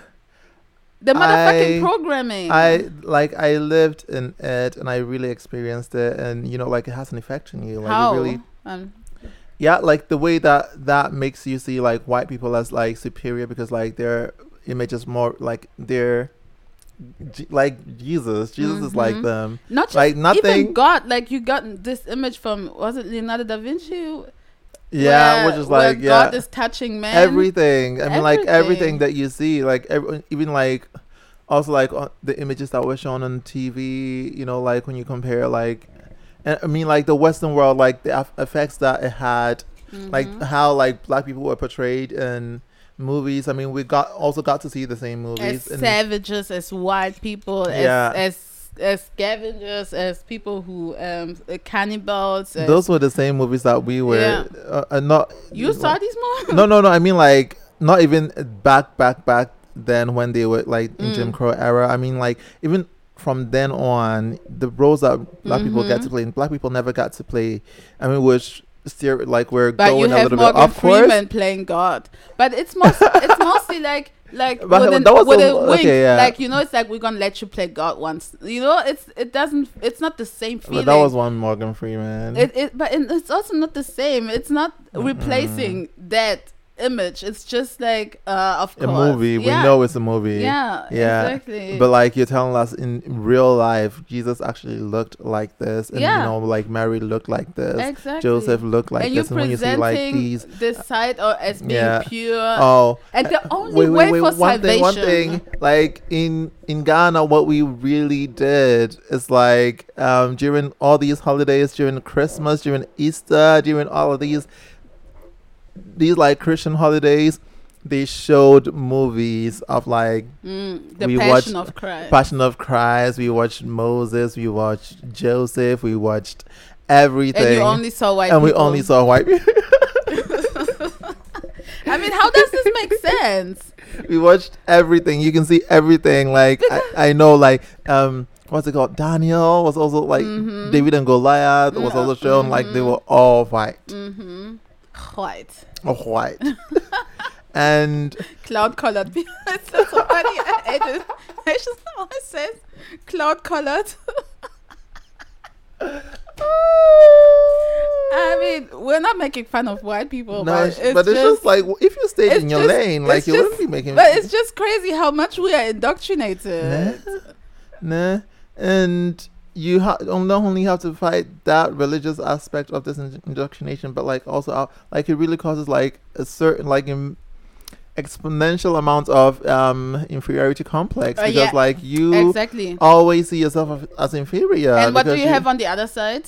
the motherfucking I- programming. I like I lived in it and I really experienced it, and you know, like it has an effect on you. Like How? it really, Um, yeah, like the way that that makes you see like white people as like superior because like their image is more like they're like Jesus. Jesus is like Mhm. them. not just Like nothing. even God. Like you got this image from was it Leonardo da Vinci? Yeah, where- which is like yeah. God is touching man. everything. I mean, like Everything. everything that you see, like every, even like also like on the images that were shown on TV. You know, like when you compare like, and I mean like the Western world, like the effects that it had, like Mhm. how like black people were portrayed in movies. I mean, we got also got to see the same movies. as savages, as white people, Yeah. as as as scavengers, as people who um uh, cannibals. those were the same movies that we were Yeah. uh, uh, not. you saw these movies? no, no, no. I mean, like not even back, back, back then when they were like in Jim Mm. Crow era. I mean, like even from then on, the roles that black people get to mm-hmm. play, and black people never got to play. I mean, which still like we're But going a little Morgan bit. Of course, Freeman playing God, but it's most it's mostly like like But with, an, was with a- a wink, okay, yeah. like you know, it's like we're gonna let you play God once. You know, it's it doesn't it's not the same feeling. but that was one Morgan Freeman. it, it but it, it's also not the same. It's not replacing that image. It's just like uh of a course movie. Yeah. We know it's a movie. Yeah, Yeah, exactly. But like you're telling us in real life, Jesus actually looked like this, and Yeah. you know, like Mary looked like this, exactly. Joseph looked like and this, and when you see like these, this side or as being Yeah. pure, oh, and the only wait, way wait, wait, for one thing, one thing, like in in Ghana, what we really did is like um during all these holidays, during Christmas, during Easter, during all of these these like Christian holidays, they showed movies of like Mm, the we passion watched of Christ. Passion of Christ. We watched Moses. We watched Joseph. We watched everything, and you only saw white and we only saw white. I mean, how does this make sense? we watched everything. You can see everything. Like I, I know, like um, what's it called? Daniel was also like Mhm. David and Goliath was Yeah. also shown. Like they Mhm. were all white, Mm-hmm. White. all white, and Cloud colored it's so funny. I, I just, just always says cloud colored. I mean, we're not making fun of white people, no, but it's, but it's just, just like if you stayed it's in your just- lane, like you wouldn't be making. but it's just crazy how much we are indoctrinated. nah, and you ha- don't only have to fight that religious aspect of this in- indoctrination, but like also uh, like it really causes like a certain like im- exponential amount of um inferiority complex Uh, because yeah, like you Exactly. always see yourself as- inferior. and what do because you have on the other side?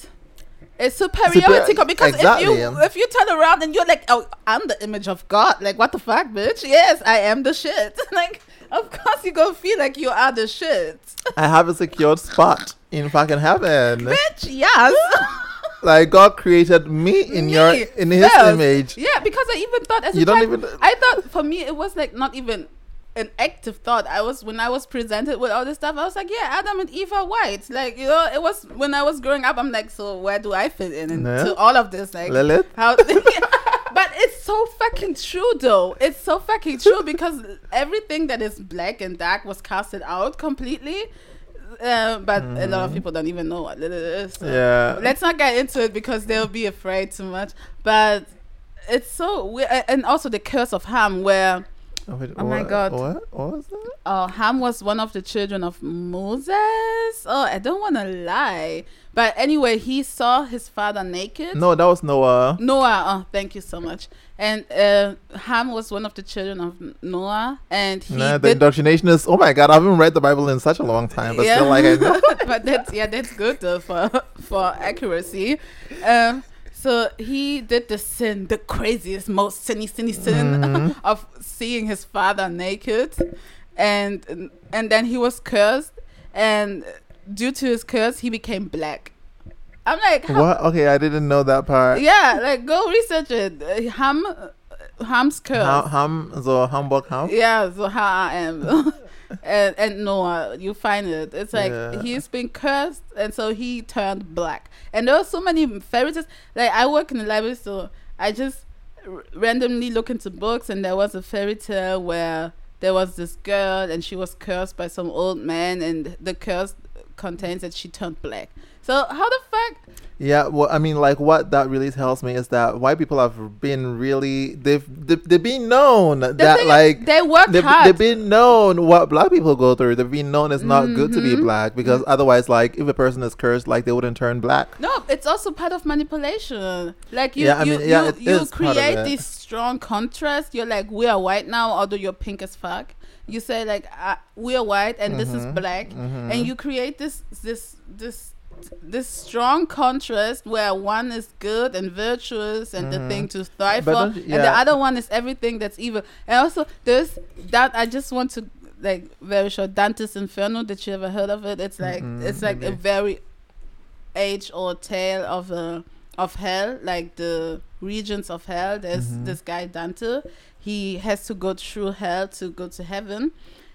It's superiority Super- because exactly. if you if you turn around and you're like, oh, I'm the image of God. Like, what the fuck, bitch? Yes, I am the shit. like, of course you gonna feel like you are the shit, I have a secured spot in fucking heaven. bitch. Yes. like God created me in your in His first. image. yeah, because I even thought as You a don't child, even. I thought for me it was like not even an active thought. I was when I was presented with all this stuff, I was like, yeah, Adam and Eve are white. Like you know, it was when I was growing up. I'm like, so where do I fit in into Yeah. all of this? Like Lilith. how? it's so fucking true, though. It's so fucking true because everything that is black and dark was casted out completely. Uh, but a lot of Mhm. people don't even know what it is. so- Yeah. let's not get into it because they'll be afraid too much. But it's so weird, and also the curse of Ham, where Oh, wait, Oh my what- God. What? What was that? Oh, Ham was one of the children of Moses. Oh, I don't want to lie, but anyway, he saw his father naked. No, that was Noah. Noah. Oh, thank you so much. And uh, Ham was one of the children of Noah, and he Nah, the indoctrination is. Oh my god, I haven't read the Bible in such a long time, but still, like I know. but that's yeah, that's good though for for accuracy. Um, so he did the sin, the craziest, most sinny, sinny sin Mhm. of seeing his father naked, and and then he was cursed, and due to his curse, he became black. I'm like, how- What? Okay, I didn't know that part. yeah, like go research it. Uh, Ham, Ham's curse. Ham, ham, so Hamburg ham. yeah, so how I am. and, and Noah. You find it. It's like Yeah. he's been cursed, and so he turned black. And there are so many fairy tales. Like I work in the library, so I just r- randomly look into books, and there was a fairy tale where there was this girl, and she was cursed by some old man, and the curse contains that she turned black. So how the fuck? Yeah, well, I mean, like, what that really tells me is that white people have been really they've they've, they've been known The that like they worked they've, hard. they've been known what black people go through. They've been known it's not good to be Mhm. black because otherwise, like, if a person is cursed, like they wouldn't turn black. No, it's also part of manipulation. Like you, Yeah, I you, mean, yeah, you, you of create this strong contrast. You're like, we are white now, although you're pink as fuck. You say like, uh, we are white and this is Mhm, black, mhm. and you create this this this this strong contrast where one is good and virtuous and the Mhm. thing to thrive But for, don't and the other one is everything that's evil. And also, there's that I just want to like very short Dante's Inferno. Did you ever heard of it? It's like Mm-mm, it's like a very age or tale of uh, of hell, like the regions of hell. There's Mhm. this guy Dante. He has to go through hell to go to heaven,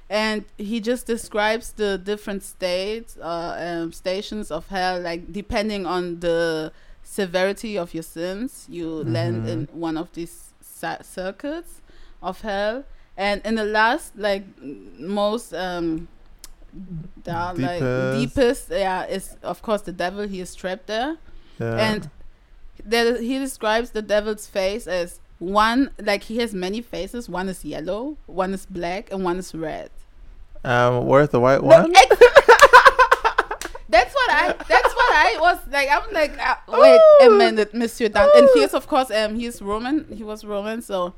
and he just describes the different states, uh, um, stations of hell, like depending on the severity of your sins, you land Mhm. in one of these ci- circuits of hell. And in the last, like most um, down, like Deepest. deepest, yeah, is of course the devil. He is trapped there, Yeah. and there he describes the devil's face as one like he has many faces. One is yellow, one is black, and one is red. um, where's the white No, one? ex- that's what I. That's what I was like. I'm like, uh, wait a minute, Monsieur Dan. And he is, of course, um, he's Roman. He was Roman, so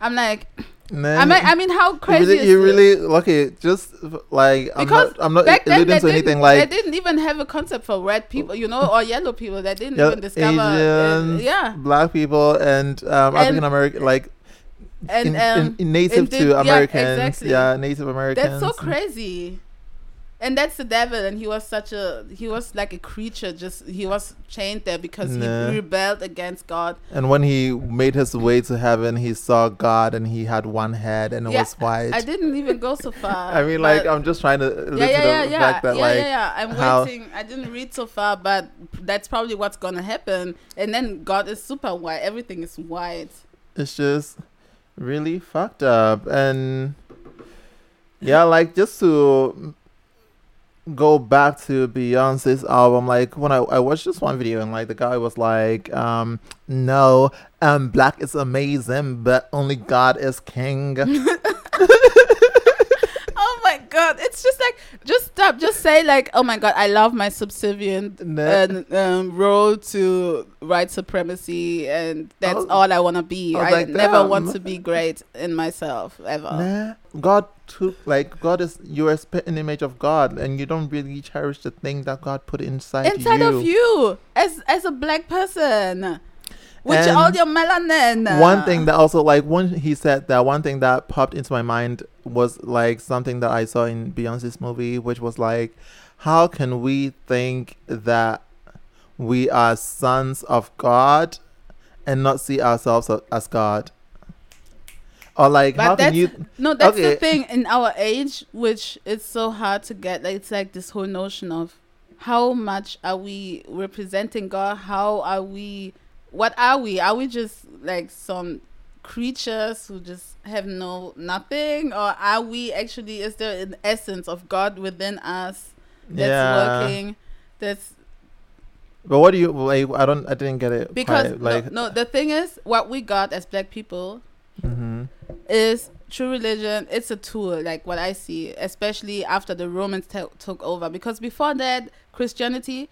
I'm like, Then I mean, I mean, how crazy really, is you this? really okay. Just like I'm Because not, I'm not Back then, alluding they to anything didn't, like they didn't even have a concept for red people, you know, or yellow people. They didn't Yeah, even discover. uh, Asians, yeah, black people and um, And- African American, like and in, um, in, in native to yeah, Americans. exactly. Yeah, Native Americans. That's so crazy. And that's the devil, and he was such a he was like a creature. Just he was chained there because Nah. he rebelled against God. And when he made his way to heaven, he saw God, and he had one head, and it Yeah, was white. I didn't even go so far. I mean, like I'm just trying to yeah, yeah, yeah, yeah, fact that yeah, like yeah, yeah. I'm how- waiting. I didn't read so far, but that's probably what's gonna happen. And then God is super white. Everything is white. it's just really fucked up and yeah like just to go back to beyonce's album like when I, I watched this one video and like the guy was like um no um black is amazing but only god is king god! It's just like just stop. Just say like, oh my god, I love my subservient uh, um, role to white supremacy, and that's was- all I want to be. I I, like, never damn. want to be great in myself ever. Nah, God took like God is you're a spitting image of God, and you don't really cherish the thing that God put inside, Inside you. of you, as as a black person, with And all your melanin. Uh, one thing that also like when he said that, one thing that popped into my mind was like something that I saw in Beyonce's movie, which was like, how can we think that we are sons of God and not see ourselves as God? Or like, But how can you? No, that's the thing in our age, which it's so hard to get. Like, it's like this whole notion of how much are we representing God? How are we? What are we? Are we just like some creatures who just have no nothing, or are we actually? Is there an essence of God within us that's yeah. working? That's But what do you like? I don't. I didn't get it. because quite, like. no, no. The thing is, what we got as Black people hmm is true religion it's a tool like what i see especially after the romans to took over because before that christianity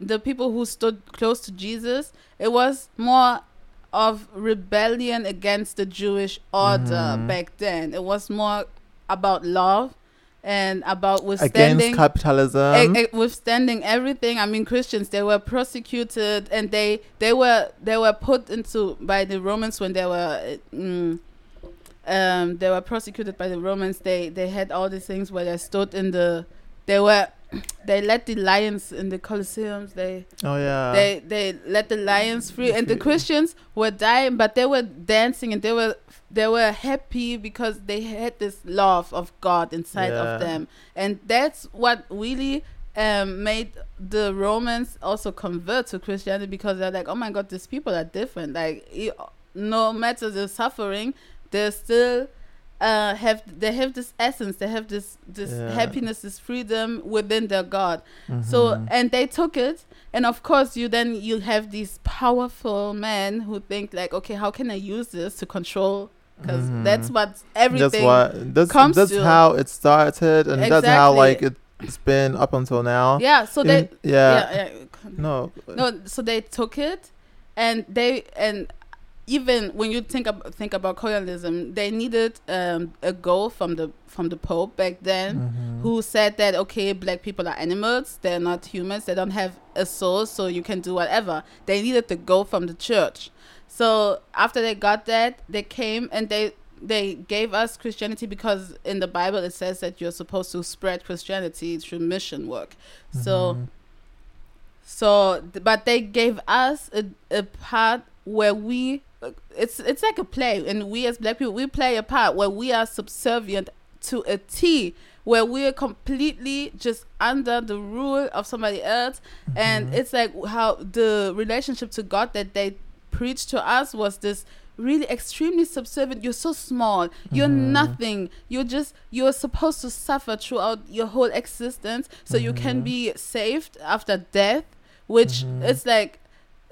the people who stood close to jesus it was more of rebellion against the jewish order Mhm. back then it was more about love and about Against withstanding capitalism. e- e- withstanding everything i mean christians they were persecuted and they they were they were put into by the romans when they were mm, um they were persecuted by the romans they they had all these things where they stood in the they were they let the lions in the colosseums they oh yeah. they they let the lions free and the christians were dying but they were dancing and they were they were happy because they had this love of God inside Yeah. of them, and that's what really um, made the Romans also convert to Christianity because they're like, oh my God, these people are different. Like, no matter the suffering, they're still uh, have they have this essence, they have this this Yeah. happiness, this freedom within their God. So Mhm. and they took it, and of course you then you have these powerful men who think like, okay, how can I use this to control? Because Mhm. that's what everything. that's what that's, comes that's to- how it started and that's how like it, it's been up until now yeah. So they. In- yeah, yeah, yeah. no No, so they took it, and they and even when you think ab- think about colonialism, they needed um, a goal from the from the Pope back then, Mhm. who said that okay, black people are animals, they're not humans, they don't have a soul, so you can do whatever. They needed the goal from the church. So after they got that, they came and they they gave us Christianity because in the Bible it says that you're supposed to spread Christianity through mission work. So Mhm. so, th- but they gave us a, a part where we, it's it's like a play, and we as black people, we play a part where we are subservient to a T, where we are completely just under the rule of somebody else, and Mhm. it's like how the relationship to God that they preached to us was this really extremely subservient you're so small you're Mhm. nothing you're just you're supposed to suffer throughout your whole existence so you can Mhm. be saved after death which Mhm. it's like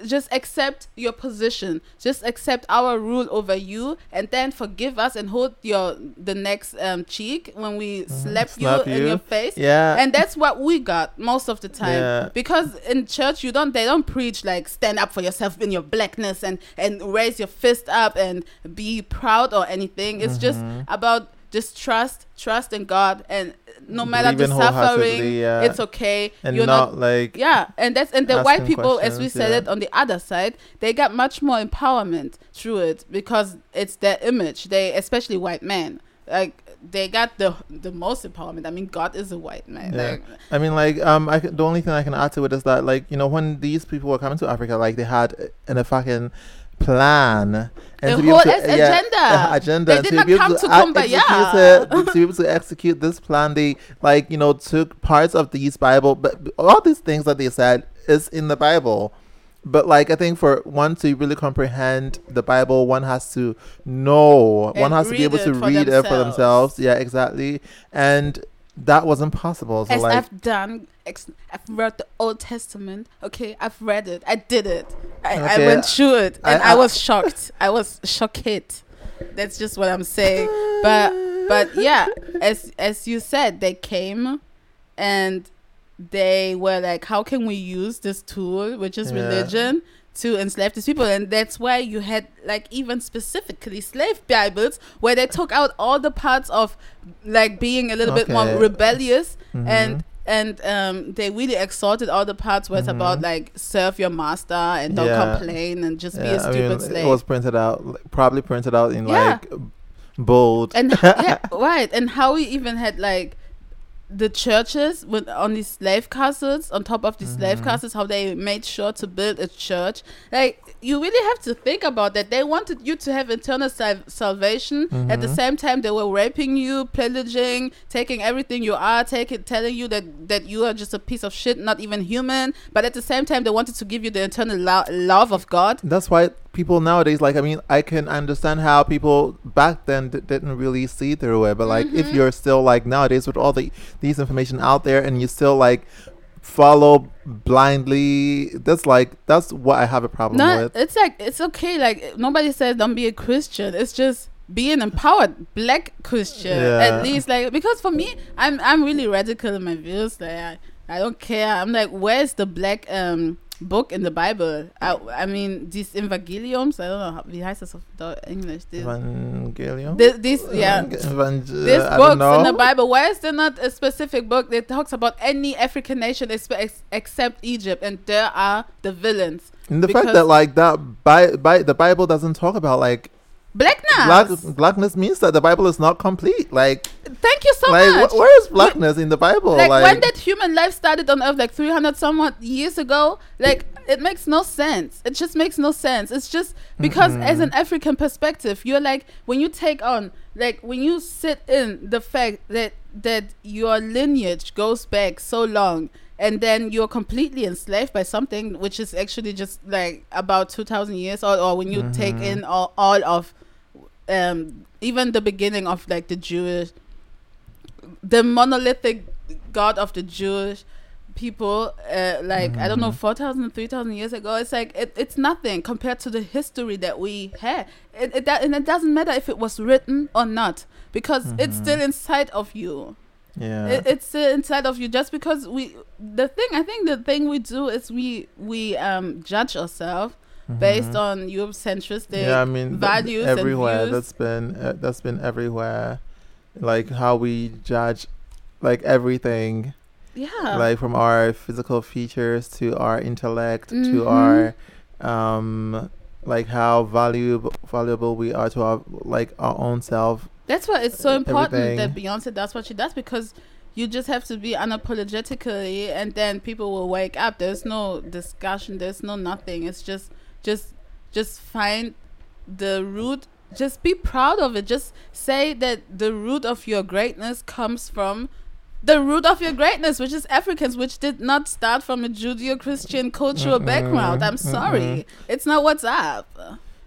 just accept your position just accept our rule over you and then forgive us and hold your the next um cheek when we slap, Mm-hmm. Slap you, in your face yeah and that's what we got most of the time Yeah. because in church you don't they don't preach like stand up for yourself in your blackness and and raise your fist up and be proud or anything it's just Mhm. about just trust trust in god and no matter the suffering yeah. it's okay and you're not, not like yeah, and that's and the white people, as we said yeah. it on the other side, they got much more empowerment through it because it's their image. They, especially white men, like they got the the most empowerment. I mean, God is a white man. Yeah. Like, I mean, like, um, I the only thing I can add to it is that, like, you know, when these people were coming to Africa, like, they had in a fucking plan and be whole to, agenda. uh, agenda, They and did to not come to, to Kumbaya. execute it, to be able to execute this plan, they like, you know, took parts of these Bible, but all these things that they said is in the Bible. But like, I think for one to really comprehend the Bible, one has to know, one has to be able to read it for themselves. themselves. Yeah, exactly. And that wasn't possible. So as like, I've done, ex- I've read the Old Testament. Okay, I've read it. I did it. I, I went through it, and I- I, I- was shocked. I was shocked. That's just what I'm saying. But but yeah, as as you said, they came, and they were like, how can we use this tool, which is Yeah. religion, to enslave these people? And that's why you had like even specifically slave Bibles where they took out all the parts of like being a little bit more Okay. rebellious Mhm. and and um, they really exalted all the parts where it's about Mhm. like serve your master and don't Yeah. complain and just be a stupid I mean, slave. It was printed out, probably printed out in Yeah. like bold. and yeah, right. And how we even had like the churches with on these slave castles on top of these slave Mhm. castles, how they made sure to build a church. Like you really have to think about that. They wanted you to have eternal sal- salvation. At the Mhm. same time, they were raping you, pillaging, taking everything you are, taking, telling you that that you are just a piece of shit, not even human. But at the same time, they wanted to give you the eternal lo- love of God. That's why people nowadays, like, I mean, I can understand how people back then d- didn't really see through it. But like, if Mhm. you're still like nowadays with all the these information out there, and you still like follow blindly, that's like that's what I have a problem No, with. it's like it's okay. Like nobody says don't be a Christian. It's just be an empowered black Christian Yeah. at least. Like because for me, I'm I'm really radical in my views. Like I, I don't care. I'm like, where's the black um book in the Bible? I, I mean these Evangeliums. I don't know how, wie heißt das auf English. These, Evangelium. This, these yeah. Evang- uh, These I books in the. Bible, why is there not a specific book that talks about any African nation ex- except Egypt, and there are the villains? And the fact that like that, by, by the Bible doesn't talk about like Blackness. black blackness means that the Bible is not complete. Like, Thank you so like much. wh- where is blackness in the Bible? like, Like, when did human life started on earth like 300 somewhat years ago like it makes no sense. It just makes no sense. It's just because mm-hmm. as an African perspective, you're like when you take on like when you sit in the fact that that your lineage goes back so long and then you're completely enslaved by something which is actually just like about 2000 years or, or when you take mm-hmm. in all, all of um even the beginning of like the Jewish the monolithic god of the Jewish people uh, like I don't know 4000 3000 years ago it's like it, it's nothing compared to the history that we had. It, it that, and it doesn't matter if it was written or not because it's still inside of you. Yeah. it, it's still inside of you. Just because we the thing i think the thing we do is we we um judge ourselves based on eurocentric Mm-hmm. yeah, I mean th- values everywhere. and That's been uh, that's been everywhere. Like how we judge, like everything, yeah like from our physical features to our intellect Mhm. to our, um, like how valuable valuable we are to our like our own self. That's why it's so important everything. that Beyonce does what she does because you just have to be unapologetically and then people will wake up. There's no discussion, there's no nothing. It's just just just find the root just be proud of it. Just say that the root of your greatness comes from the root of your greatness, which is Africans, which did not start from a Judeo-Christian cultural mm-hmm. background. I'm mm-hmm. sorry, it's not what's up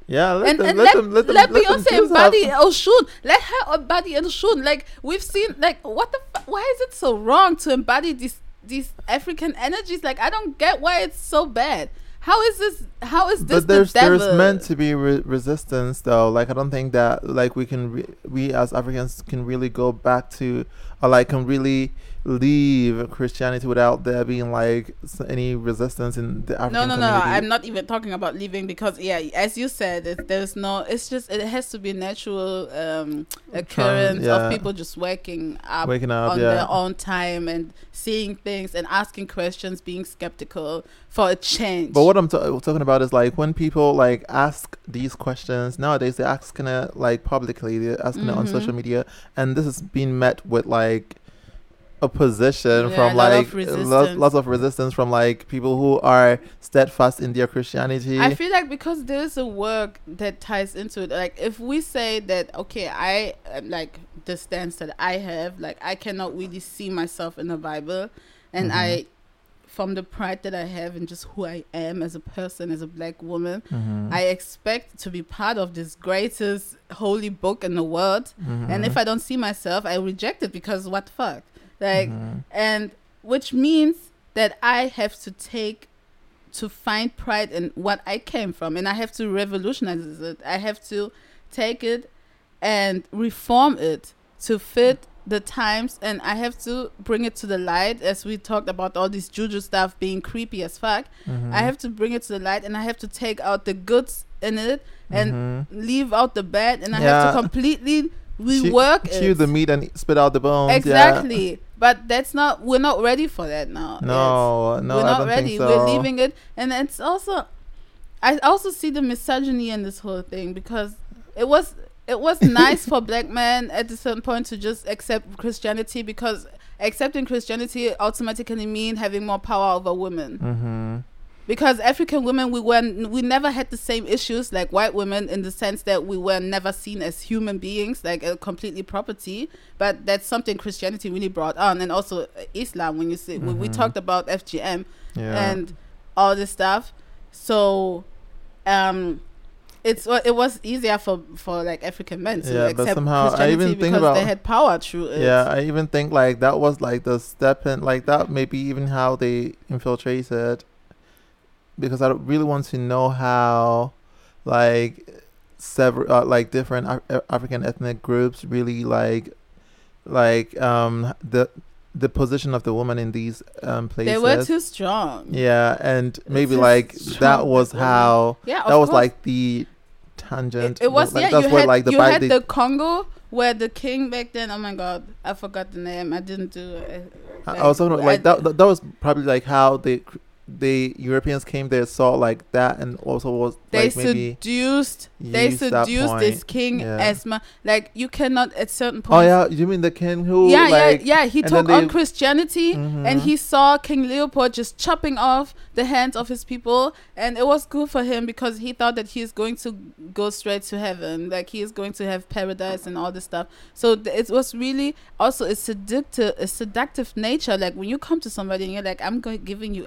Yeah, let and, them and let, let, them let them let let them Beyonce do embody. Oshun. Let her embody Oshun. Like we've seen, like what the? F- why is it so wrong to embody these these African energies? Like I don't get why it's so bad. How is this? How is this but there's the there's meant to be re- resistance though like i don't think that like we can re- we as africans can really go back to or like can really leave christianity without there being like any resistance in the african no, no, no. I'm not even talking about leaving because, yeah, as you said, it, there's no. It's just it has to be natural um, occurrence yeah. of people just waking up waking up on yeah their own time and seeing things and asking questions, being skeptical for a change. but what i'm ta- talking about is like when people like ask these questions nowadays they're asking it like publicly they're asking it on Mhm. social media and this is being met with like opposition Yeah, from a like of lo- lots of resistance from like people who are steadfast in their christianity I feel like because there's a work that ties into it. Like if we say that, okay, I um, like the stance that I have, like I cannot really see myself in the Bible, and Mhm. I, from the pride that I have and just who I am as a person, as a black woman, Mhm. I expect to be part of this greatest holy book in the world. And if. I don't see myself, I reject it because what the fuck, like Mhm. and which means that I have to take to find pride in what I came from and I have to revolutionize it. I have to take it and reform it to fit the times and I have to bring it to the light as we talked about all this juju stuff being creepy as fuck. Mhm. I have to bring it to the light and I have to take out the goods in it and Mhm. leave out the bad and I Yeah. have to completely Chew- rework it. chew the meat and spit out the bones. Exactly. But that's not we're not ready for that now. Yeah. No, no, we're not ready. so. We're leaving it and it's also I also see the misogyny in this whole thing because it was it was nice for black men at a certain point to just accept Christianity because accepting Christianity automatically mean having more power over women Mm-hmm. Because African women we were we never had the same issues like white women in the sense that we were never seen as human beings like a completely property but that's something Christianity really brought on and also Islam when you see when we Mhm. talked about FGM Yeah. and all this stuff so um it's it was easier for for like African men to Yeah, but accept somehow I Christianity even think because about- they had power through it yeah, I even think like that was like the step in, like that maybe even how they infiltrated, because I really want to know how, like, several uh, like different Af- African ethnic groups really like, like um the the position of the woman in these um places. they were too strong Yeah, and maybe like strong that was how yeah that was course. like the tangent. It, it was like, yeah. that's You where had like the you had the- Congo where the king back then. Oh my god, I forgot the name. I didn't do it. I, I was talking about like I- that, that. Was probably like how the the Europeans came there saw like that and also was they like maybe seduced they seduced this king Yeah. as ma- like you cannot at certain point Oh yeah, you mean the king who yeah like yeah yeah he and took on christianity and Mhm. he saw king leopold just chopping off the hands of his people and it was good for him because he thought that he is going to go straight to heaven like he is going to have paradise and all this stuff so th- it was really also a seductive a seductive nature like when you come to somebody and you're like i'm going giving you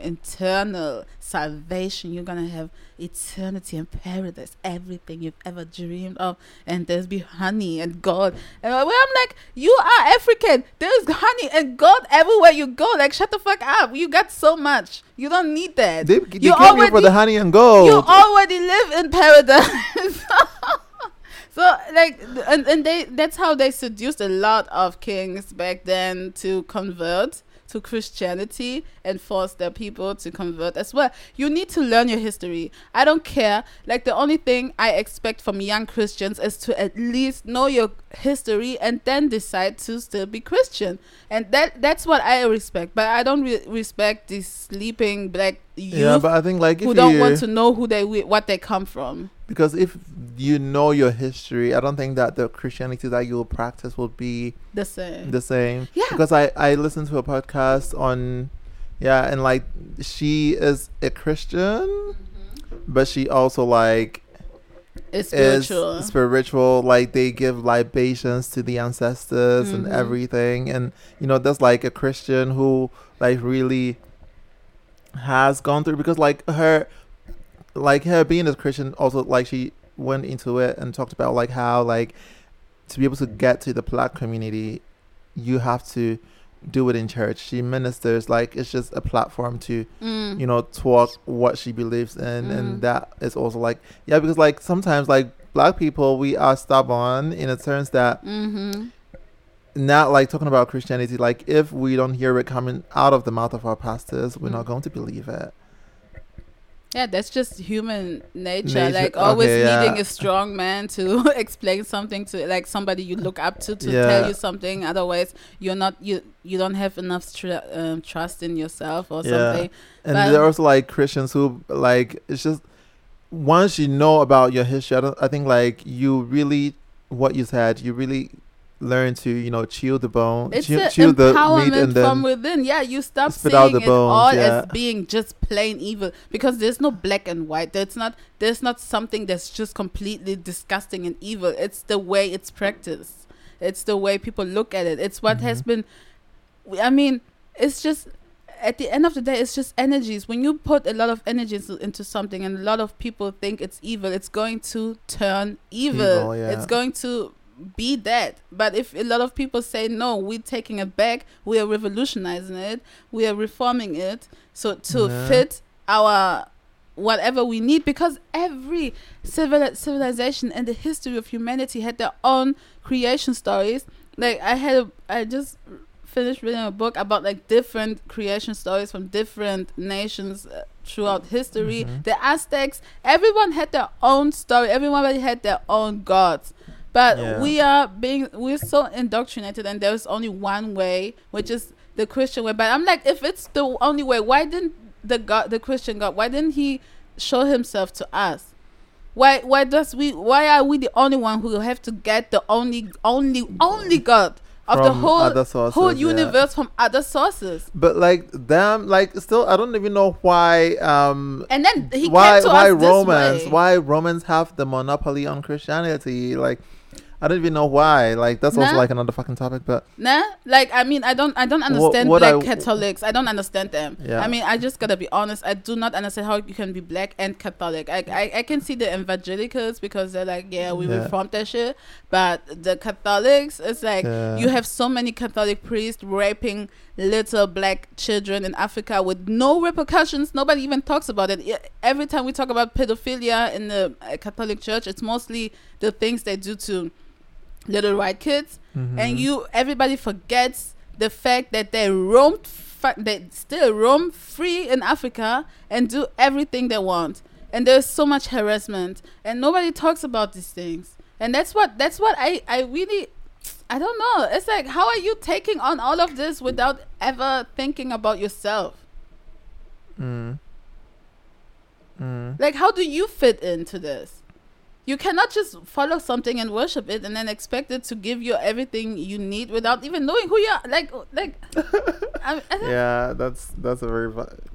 eternal salvation. You're gonna have eternity and paradise. Everything you've ever dreamed of. And there's be honey and gold. And i'm like you are african. There's honey and gold everywhere you go. Like shut the fuck up. You got so much. You don't need that. They, they you came here for the honey and gold. you already live in paradise. so like and, and they that's how they seduced a lot of kings back then to convert to Christianity and force their people to convert as well. You need to learn your history. I don't care. Like the only thing I expect from young Christians is to at least know your history and then decide to still be Christian. And that that's what I respect. But I don't re- respect these sleeping black yeah, but I think like if who don't you, want to know who they what they come from. because if you know your history, I don't think that the Christianity that you will practice will be The same. the same. yeah. Because I I listened to a podcast on, yeah, and like she is a Christian, but she also like It's is spiritual. spiritual. Like they give libations to the ancestors and Mhm. everything, and you know that's like a Christian who like really has gone through because like her, like her being a Christian also like she went into it and talked about like how like to be able to get to the black community, you have to do it in church. She ministers like it's just a platform to Mm. you know talk what she believes in Mm. and that is also like yeah because like sometimes like black people we are stubborn in a sense that Mm-hmm. Not like talking about christianity like if we don't hear it coming out of the mouth of our pastors we're not Mm. going to believe it Yeah, that's just human nature. Nature, Like always okay, yeah. needing a strong man to explain something to, like somebody you look up to, to Yeah. tell you something. Otherwise, you're not you you don't have enough tr- um, trust in yourself or Yeah. something. and But- there are also like christians who like it's just once you know about your history I, don't, I think like you really what you said you really learn to you know chew the bone It's chew, chew the meat empowerment and then from within. Yeah, you stop spit out seeing the it all bones, as being just plain evil because there's no black and white. There's not there's not something that's just completely disgusting and evil. It's the way it's practiced. It's the way people look at it. It's what has Mhm. been. I mean, it's just at the end of the day, it's just energies. When you put a lot of energies into something, and a lot of people think it's evil, it's going to turn evil. Evil, yeah. It's going to be that. But if a lot of people say no, we're taking it back, we are revolutionizing it, we are reforming it, so to Yeah. fit our whatever we need because every civil civilization in the history of humanity had their own creation stories like i had a, i just finished reading a book about like different creation stories from different nations uh, throughout history Mhm. the aztecs everyone had their own story everyone had their own gods but Yeah. we are being we're so indoctrinated and there's only one way which is the christian way but i'm like if it's the only way why didn't the god the christian god why didn't he show himself to us why why does we why are we the only one who have to get the only only only god of the whole sources, whole yeah. universe from other sources But like them, like still, I don't even know why. Um, and then he why came to why us this Romans? Why Romans have the monopoly on Christianity? Like, I don't even know why. Like that's also like another fucking topic. But Nah, like I mean, I don't, I don't understand what black I- Catholics. I don't understand them. Yeah. I mean, I just gotta be honest. I do not understand how you can be black and Catholic. I, I, I can see the evangelicals because they're like, yeah, we Yeah. reformed that shit. But the Catholics, it's like Yeah. you have so many Catholic priests raping little black children in Africa with no repercussions. Nobody even talks about it. Every time we talk about pedophilia in the uh, Catholic Church, it's mostly the things they do to little white kids Mhm. and you everybody forgets the fact that they roamed fa- they still roam free in africa and do everything they want and there's so much harassment and nobody talks about these things and that's what that's what i i really i don't know it's like how are you taking on all of this without ever thinking about yourself Mm. Mm. Like, how do you fit into this? You cannot just follow something and worship it and then expect it to give you everything you need without even knowing who you are. Like, like, I, I Yeah, that's that's a very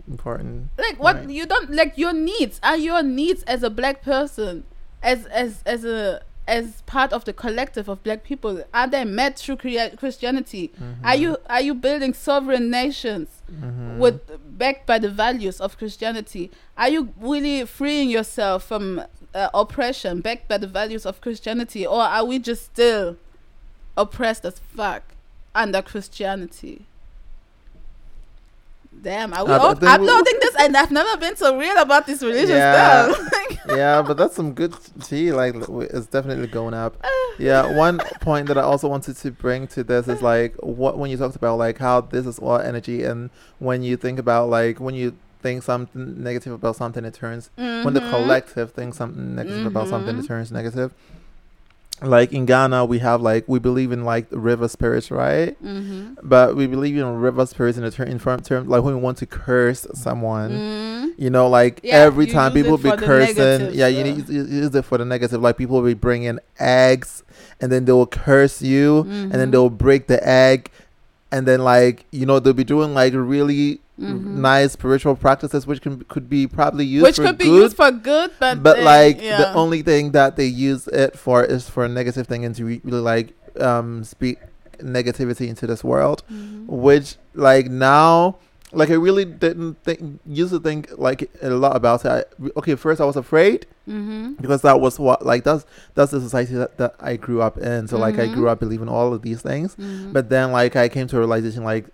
important. like what point. you don't like your needs are your needs as a black person, as as as a as part of the collective of black people. Are they met through crea- Christianity? Are Mhm. you are you building sovereign nations? Mhm. with backed by the values of Christianity? Are you really freeing yourself from uh, oppression backed by the values of Christianity, or are we just still oppressed as fuck under Christianity? Damn, are we Uh, all we- uploading this? And I've never been so real about this religion Yeah. stuff. yeah, but that's some good tea. Like, it's definitely going up. Yeah, one point that I also wanted to bring to this is like what when you talked about like how this is all energy, and when you think about like when you think something negative about something, it turns when the Mhm. collective thinks something negative about something, it turns negative. Like in Ghana, we have like we believe in like river spirits, right? Mhm. But we believe in river spirits in a term in term, term like when we want to curse someone. Mm. You know, like Yeah, every time people be cursing, yeah, you need you use it for the negative. Like people will be bringing eggs, and then they will curse you, and then Mhm. they will break the egg, and then like you know they'll be doing like really Mhm. nice spiritual practices, which can could be probably used Which for could be good, used for good, but but uh, like the only thing that they use it for is for a negative thing and to really like um speak negativity into this world Mhm. which like now like i really didn't think used to think like a lot about it I, okay first i was afraid Mhm. because that was what like that's that's the society that, that i grew up in so like i grew up believing all of these things Mhm. but then like i came to a realization like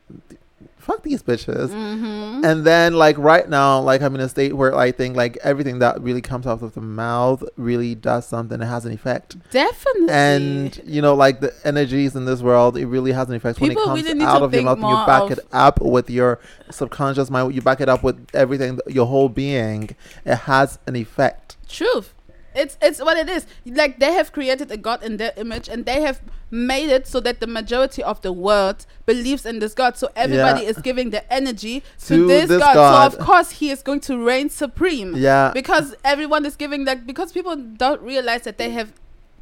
fuck these bitches Mhm. and then like right now like i'm in a state where i think like everything that really comes out of the mouth really does something it has an effect Definitely. and you know like the energies in this world it really has an effect when it comes really out of your mouth and you back of- it up with your subconscious mind you back it up with everything your whole being it has an effect truth. It's it's what it is. Like they have created a god in their image, and they have made it so that the majority of the world believes in this god. So everybody Yeah. is giving the energy to, To this, this god. god. So of course he is going to reign supreme. yeah Because everyone is giving that. Because people don't realize that they have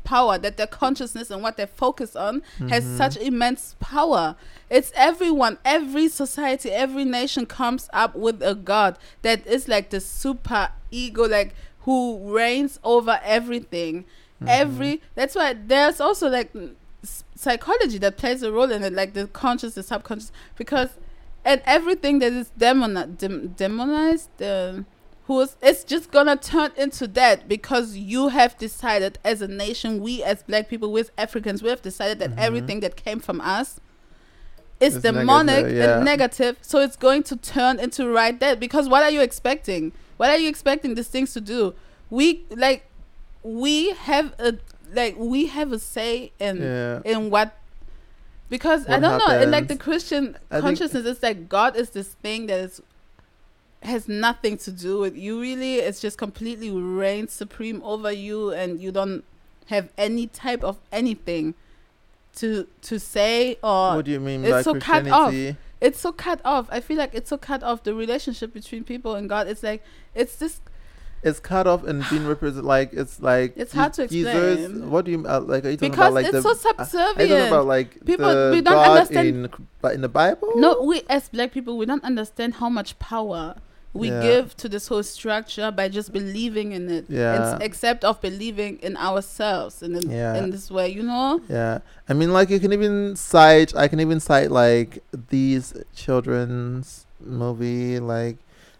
power, that their consciousness and what they focus on has Mhm. such immense power. It's everyone, every society, every nation comes up with a god that is like the super ego, like who reigns over everything. Mm-hmm. Every that's why there's also like psychology that plays a role in it, like the conscious, the subconscious, because and everything that is demon dem- demonized, um, who's it's just gonna turn into that because you have decided as a nation, we as black people, as Africans, we have decided that Mhm. everything that came from us is It's demonic negative, yeah. and negative. So it's going to turn into right that because what are you expecting? What are you expecting these things to do? We like we have a like we have a say in yeah in what because I don't know in like the. Christian I consciousness it's like God is this thing that is has nothing to do with you really it's just completely reigns supreme over you and you don't have any type of anything to to say or what do you mean it's by so cut off. It's so cut off i feel like it's so cut off the relationship between people and god it's like it's just it's cut off and being represented like it's like It's hard to Jesus, explain. what do you uh, like are you talking because about like it's the so Are you talking subservient about like People- the we don't God understand- in but in the Bible? No, we as black people, we don't understand how much power we Yeah. give to this whole structure by just believing in it. Yeah. It's, except of believing in ourselves and in, Yeah. in this way, you know? Yeah, I mean, like you can even cite. I can even cite like these children's movie, like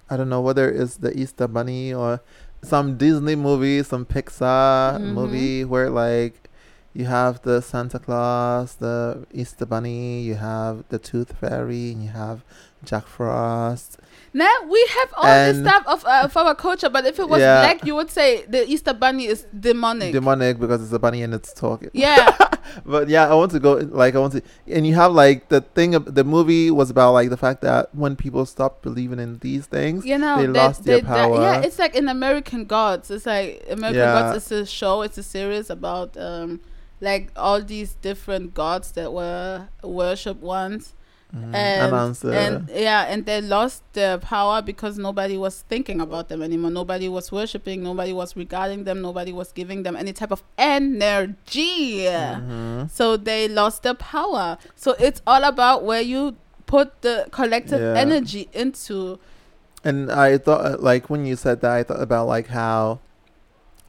I don't know whether it's the Easter Bunny or some Disney movie, some Pixar Mhm. movie where like you have the Santa Claus, the Easter Bunny, you have the Tooth Fairy, and you have Jack Frost. Now we have all this stuff of, uh, of our culture, but if it was Yeah. black, you would say the Easter Bunny is demonic. Demonic because it's a bunny and it's talking. yeah, but yeah, I want to go like I want to, and you have like the thing. Of, the movie was about like the fact that when people stop believing in these things, you know, They that- lost their that- power. yeah, it's like in American Gods. It's like American Yeah. Gods is a show. It's a series about um, like all these different gods that were worshipped once, Mhm. and, Announce and yeah and they lost their power because nobody was thinking about them anymore nobody was worshiping nobody was regarding them nobody was giving them any type of energy Mhm. so they lost their power so it's all about where you put the collective Yeah. energy into And I thought, uh, like, when you said that, I thought about like how,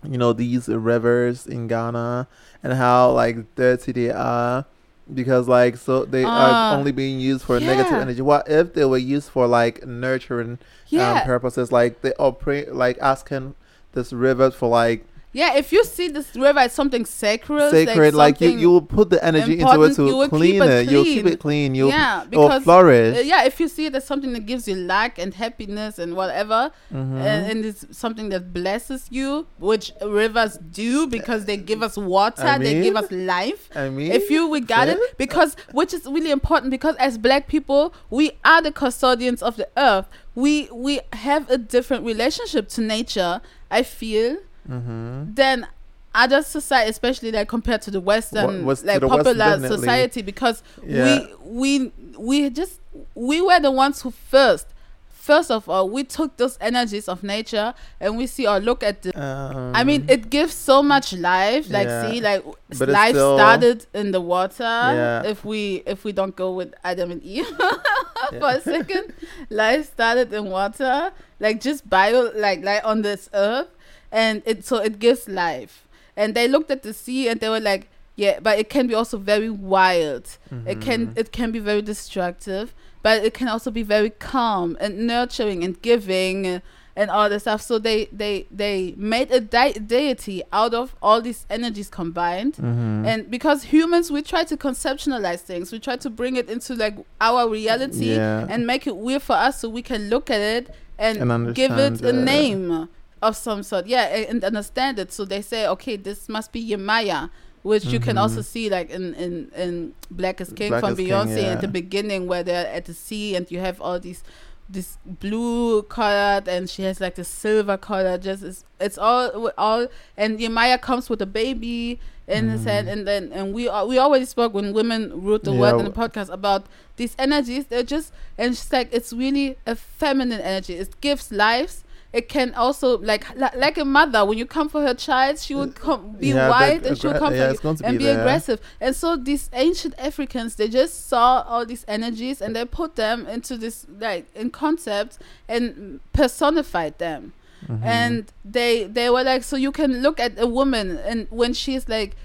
you know, these rivers in Ghana and how like dirty they are, because like so they Ah. are only being used for negative energy. What if they were used for like nurturing yeah um, purposes? Like they operate, like asking this river for like yeah if you see this river as something sacred sacred, like you you will put the energy into it to clean it it. You'll keep it clean. You'll yeah because flourish. uh, yeah if you see it as something that gives you luck and happiness and whatever Mhm. and, and it's something that blesses you which rivers do because they give us water I they give us life I mean, if you regard it because which is really important because as black people we are the custodians of the earth we we have a different relationship to nature i feel Mhm. than other society especially like compared to the western like the popular definitely. society because Yeah. we we we just we were the ones who first first of all we took those energies of nature and we see or look at the Um, I mean, it gives so much life. Like, Yeah. see, like But life still- started in the water. Yeah. If we if we don't go with Adam and Eve for a second, life started in water. Like just bio, like like on this earth, and it so it gives life. And they looked at the sea and they were like, yeah, but it can be also very wild. It can Mhm. it can be very destructive, but it can also be very calm and nurturing and giving and all this stuff. So they they they made a de- deity out of all these energies combined. Mhm. And because humans, we try to conceptualize things, we try to bring it into like our reality Yeah. and make it weird for us, so we can look at it and, And give it a name of some sort. Yeah, and understand it. So they say, okay, this must be Yemaya, which you can also Mhm. see like in in in Black is King Black from is King, Beyonce at the beginning, where they're at the sea and you have all these this blue colored and she has like the silver color just it's, it's all all and Yemaya comes with a baby in his head Mhm. and then and we al- we already spoke when women wrote the Yeah, word in the podcast about these energies they're just and she's like it's really a feminine energy it gives lives it can also like like a mother when you come for her child she would come be Yeah, and she'll come yeah, for you and be be aggressive. And so these ancient africans they just saw all these energies and they put them into this like in concepts and personified them. Mhm. and they they were like so you can look at a woman and when she's like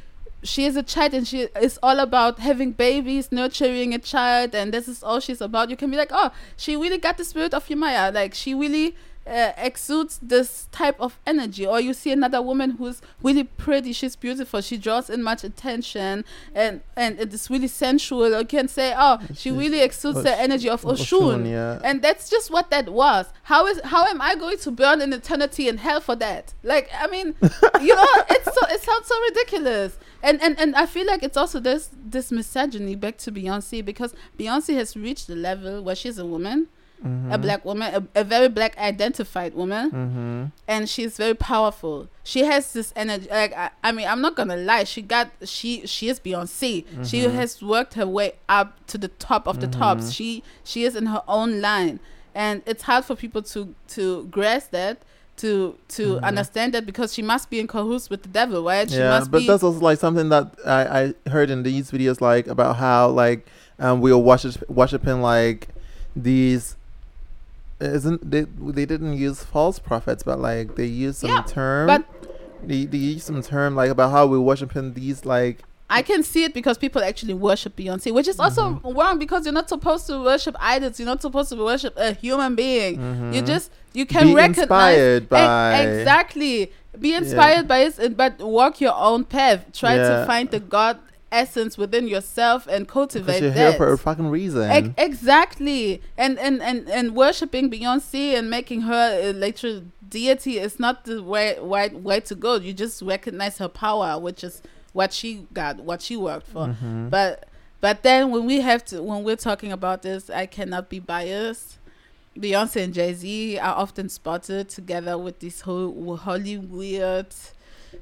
she is a child and she is all about having babies nurturing a child and this is all she's about you can be like oh she really got the spirit of Yemaya. Like she really uh, exudes this type of energy or you see another woman who's really pretty she's beautiful she draws in much attention and and it is really sensual. You can say oh she She's- really exudes the energy of Oshun, Oshun. yeah. and that's just what that was. How is how am i going to burn in eternity in hell for that? Like i mean you know it's so it sounds so ridiculous. And and and i feel like it's also this this misogyny back to beyonce because beyonce has reached the level where she's a woman a Mhm. black woman a, a very black identified woman Mhm. and she's very powerful she has this energy like I, I mean i'm not gonna lie she got she she is beyonce she Mhm. has worked her way up to the top of the tops Mhm. she she is in her own line and it's hard for people to to grasp that to to Mhm. understand that because she must be in cahoots with the devil right she yeah, but that's also like something that I, I heard in these videos, like about how like um we are worship, worshiping like these. Isn't they? They didn't use false prophets, but like they used some Yeah, term. but- they they used some term like about how we're worshiping these like I can see it because people actually worship Beyonce, which is also Mm-hmm. wrong because you're not supposed to worship idols. You're not supposed to worship a human being. You Mhm. just you can Be recognize inspired by- exactly be inspired by it, but walk your own path. Try to find the God essence within yourself and cultivate you're here that. for a fucking reason. Ex- exactly, and and and and worshiping Beyonce and making her a literal deity is not the way way way to go. You just recognize her power, which is what she got, what she worked for. Mhm. But but then when we have to when we're talking about this, I cannot be biased. Beyonce and Jay Z are often spotted together with this whole holy weird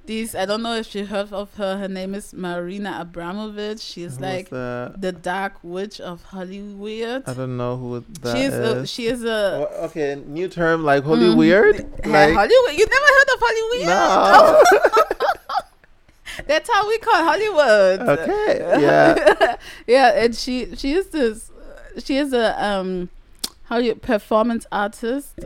these. I don't know if you heard of her. Her name is Marina Abramovich. She's Who's like that? the dark witch of Hollywood. I don't know who that She is. A, she is a. Wha- okay, new term like holy Mm. weird. Like Hollywood. You never heard of Hollywood? no. That's how we call Hollywood. okay. Yeah. yeah, and she she is this. She is a um, how you performance artist.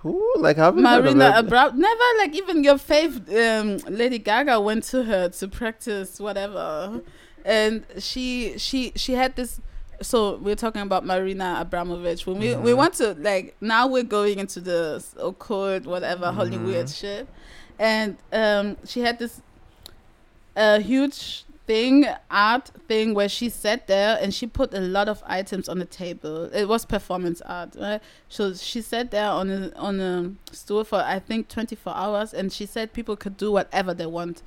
Who? Like how have you Marina it? Abra never like even your fave um, Lady Gaga went to her to practice whatever, and she she she had this. So we're talking about Marina Abramovich. When we we Mhm. want to like now we're going into the occult whatever Hollywood Mhm. shit, and um she had this a huge thing art thing where she sat there and she put a lot of items on the table. It was performance art right? So she sat there on a on a stool for i think 24 hours and she said people could do whatever they want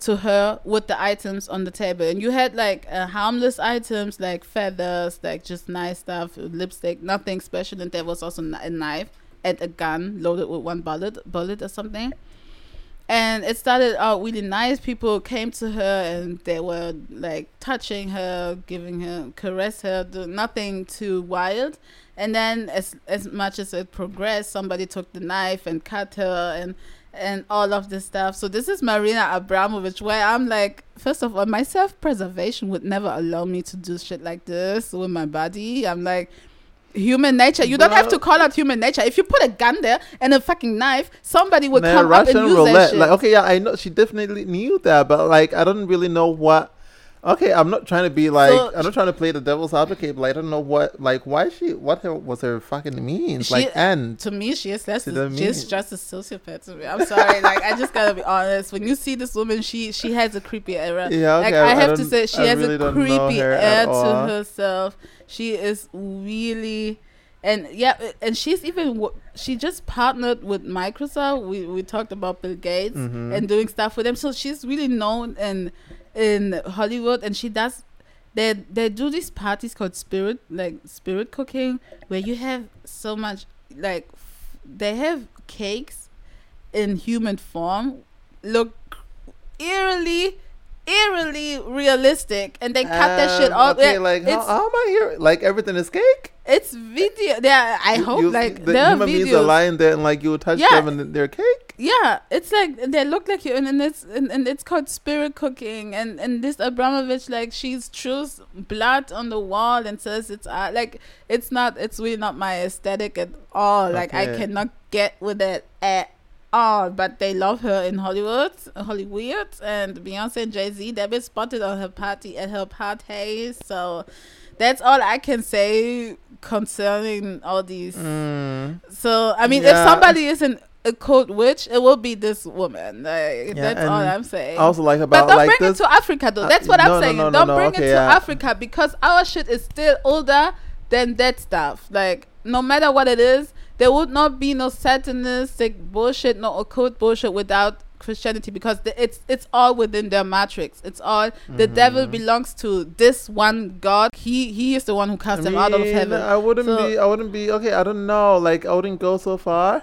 to her with the items on the table. And you had like uh, harmless items like feathers like just nice stuff lipstick nothing special. And there was also a knife and a gun loaded with one bullet bullet or something and it started out really nice. People came to her and they were like touching her giving her caress her do nothing too wild. And then as as much as it progressed somebody took the knife and cut her and and all of this stuff. So this is marina abramovich where i'm like first of all my self-preservation would never allow me to do shit like this with my body. I'm like human nature. You don't have to call out human nature. If you put a gun there and a fucking knife somebody would Nah, come up and use that shit. Like okay, yeah, I know she definitely knew that, but like I don't really know what. Okay, I'm not trying to be like So- I'm not trying to play the devil's advocate, but like, I don't know what like why she what her was her fucking means She- like and to me, she is less. She's means- just a sociopath to me. I'm sorry. like I just gotta be honest. When you see this woman, she she has a creepy era. Yeah, okay. like I, have to say, she I has really a creepy her air to herself. She is really. And yeah, and she's even she just partnered with Microsoft. We we talked about Bill Gates Mhm. and doing stuff with them. So she's really known in in Hollywood, and she does. They they do these parties called spirit like spirit cooking, where you have so much like f- they have cakes in human form, look eerily eerily realistic, and they cut that shit Um, off. Okay, like how, it's how am I here? Like everything is cake. it's video. Yeah, I hope you- like the there are human beings are lying there and like you touch Yeah. them and they're cake. Yeah, it's like they look like you, and, and it's and, and it's called spirit cooking, and and this Abramovich like she's chews blood on the wall and says it's uh, like it's not it's really not my aesthetic at all. Like I cannot get with it at all. But they love her in Hollywood, Hollywood, and Beyonce and Jay Z. They've been spotted on her party at her parties, so that's all I can say concerning all these. Mm. So I mean, if somebody isn't a code witch, it will be this woman. Like, Yeah, that's all I'm saying. I also like about but don't like bring it to Africa though. Uh, That's what I'm no, saying. no, no, don't bring okay, it to yeah. Africa because our shit is still older than that stuff. Like no matter what it is, there would not be no satanistic bullshit, no occult bullshit without Christianity because the, it's it's all within their matrix. It's all the devil Mhm. belongs to this one God. He he is the one who cast I them out of heaven. I wouldn't So- be. I wouldn't be. Okay, I don't know. Like I wouldn't go so far,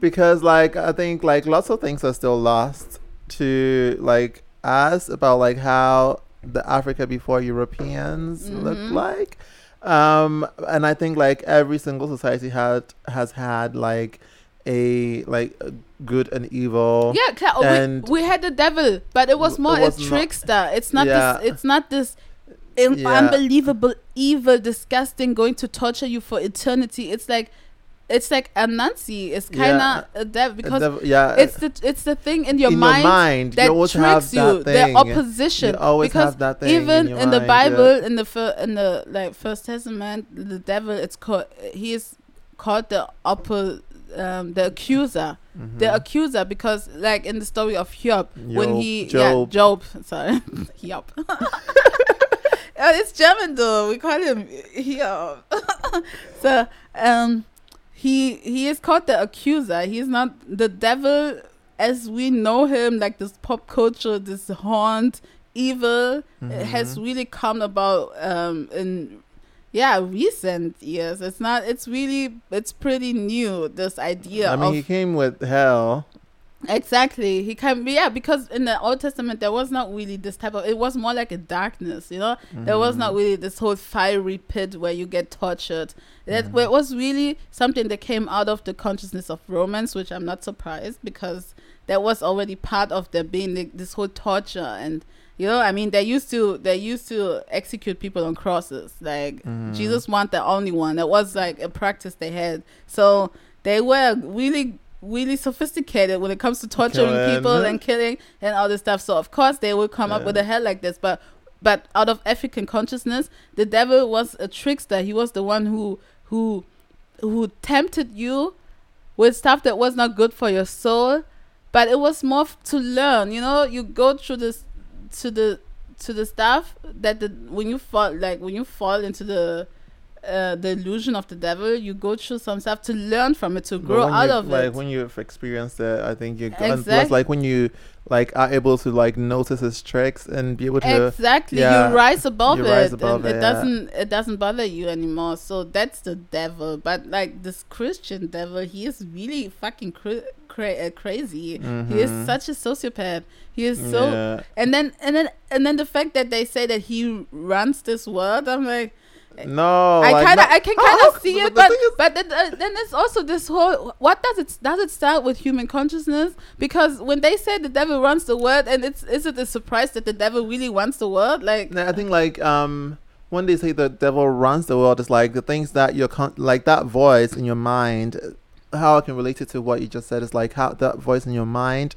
because like I think like lots of things are still lost to like us about like how the Africa before Europeans looked Mhm. like. Um, and I think like every single society had has had like a like good and evil. Yeah, And- we, we had the devil, but it was It more was a not- trickster. It's not Yeah. this. It's not this. Yeah. Unbelievable, evil, disgusting, going to torture you for eternity. It's like, it's like Anansi. It's kind of Yeah. a devil A because dev- yeah, it's the it's the thing in your in mind, your mind that you tricks that you. thing. The opposition. You always because have that thing even in, in, the mind, yeah. Bible, in the fir- in the like First Testament, the devil it's called he is called the upper um, the accuser, the Mhm. accuser, because like in the story of Job, when he Job. yeah Job sorry Job. Uh, it's German though. We call him Job. so um, he he is called the accuser. He's not the devil as we know him, like this pop culture, this haunt, evil. It has really come about um in yeah recent years. It's not. It's really. It's pretty new. This idea I mean, he came with hell. Exactly. He can be yeah, because in the Old Testament there was not really this type of it was more like a darkness, you know? There was not Mhm. really this whole fiery pit where you get tortured. That Mhm. it was really something that came out of the consciousness of Romans, which I'm not surprised because that was already part of there being the, this whole torture and you know, I mean they used to they used to execute people on crosses. Like Mhm. Jesus wasn't the only one. That was like a practice they had. So they were really really sophisticated when it comes to torturing Killing. people and killing and all this stuff. So of course they will come up with a hell like this. But but out of African consciousness, the devil was a trickster. He was the one who who who tempted you with stuff that was not good for your soul. But it was more f- to learn. You know, you go through this to the to the stuff that the when you fall like when you fall into the uh, the illusion of the devil, you go through some stuff to learn from it, to grow out of like it. Like when you've experienced it, I think you and Exact- plus like when you like are able to like notice his tricks and be able to exactly, yeah, you rise above you it, rise above and it, it doesn't it doesn't bother you anymore. So that's the devil. But like this Christian devil, he is really fucking cra- cra- uh, crazy. He is Mhm. such a sociopath. He is so yeah. and then and then and then the fact that they say that he runs this world, I'm like. No I like, kind of, I can kind of see it, but but then, uh, then there's also this whole. What does it does it start with human consciousness? Because when they say the devil runs the world, and it's is it a surprise that the devil really runs the world? Like I think like um when they say the devil runs the world, it's like the things that you're con- like that voice in your mind. How I can relate it to what you just said is like how that voice in your mind.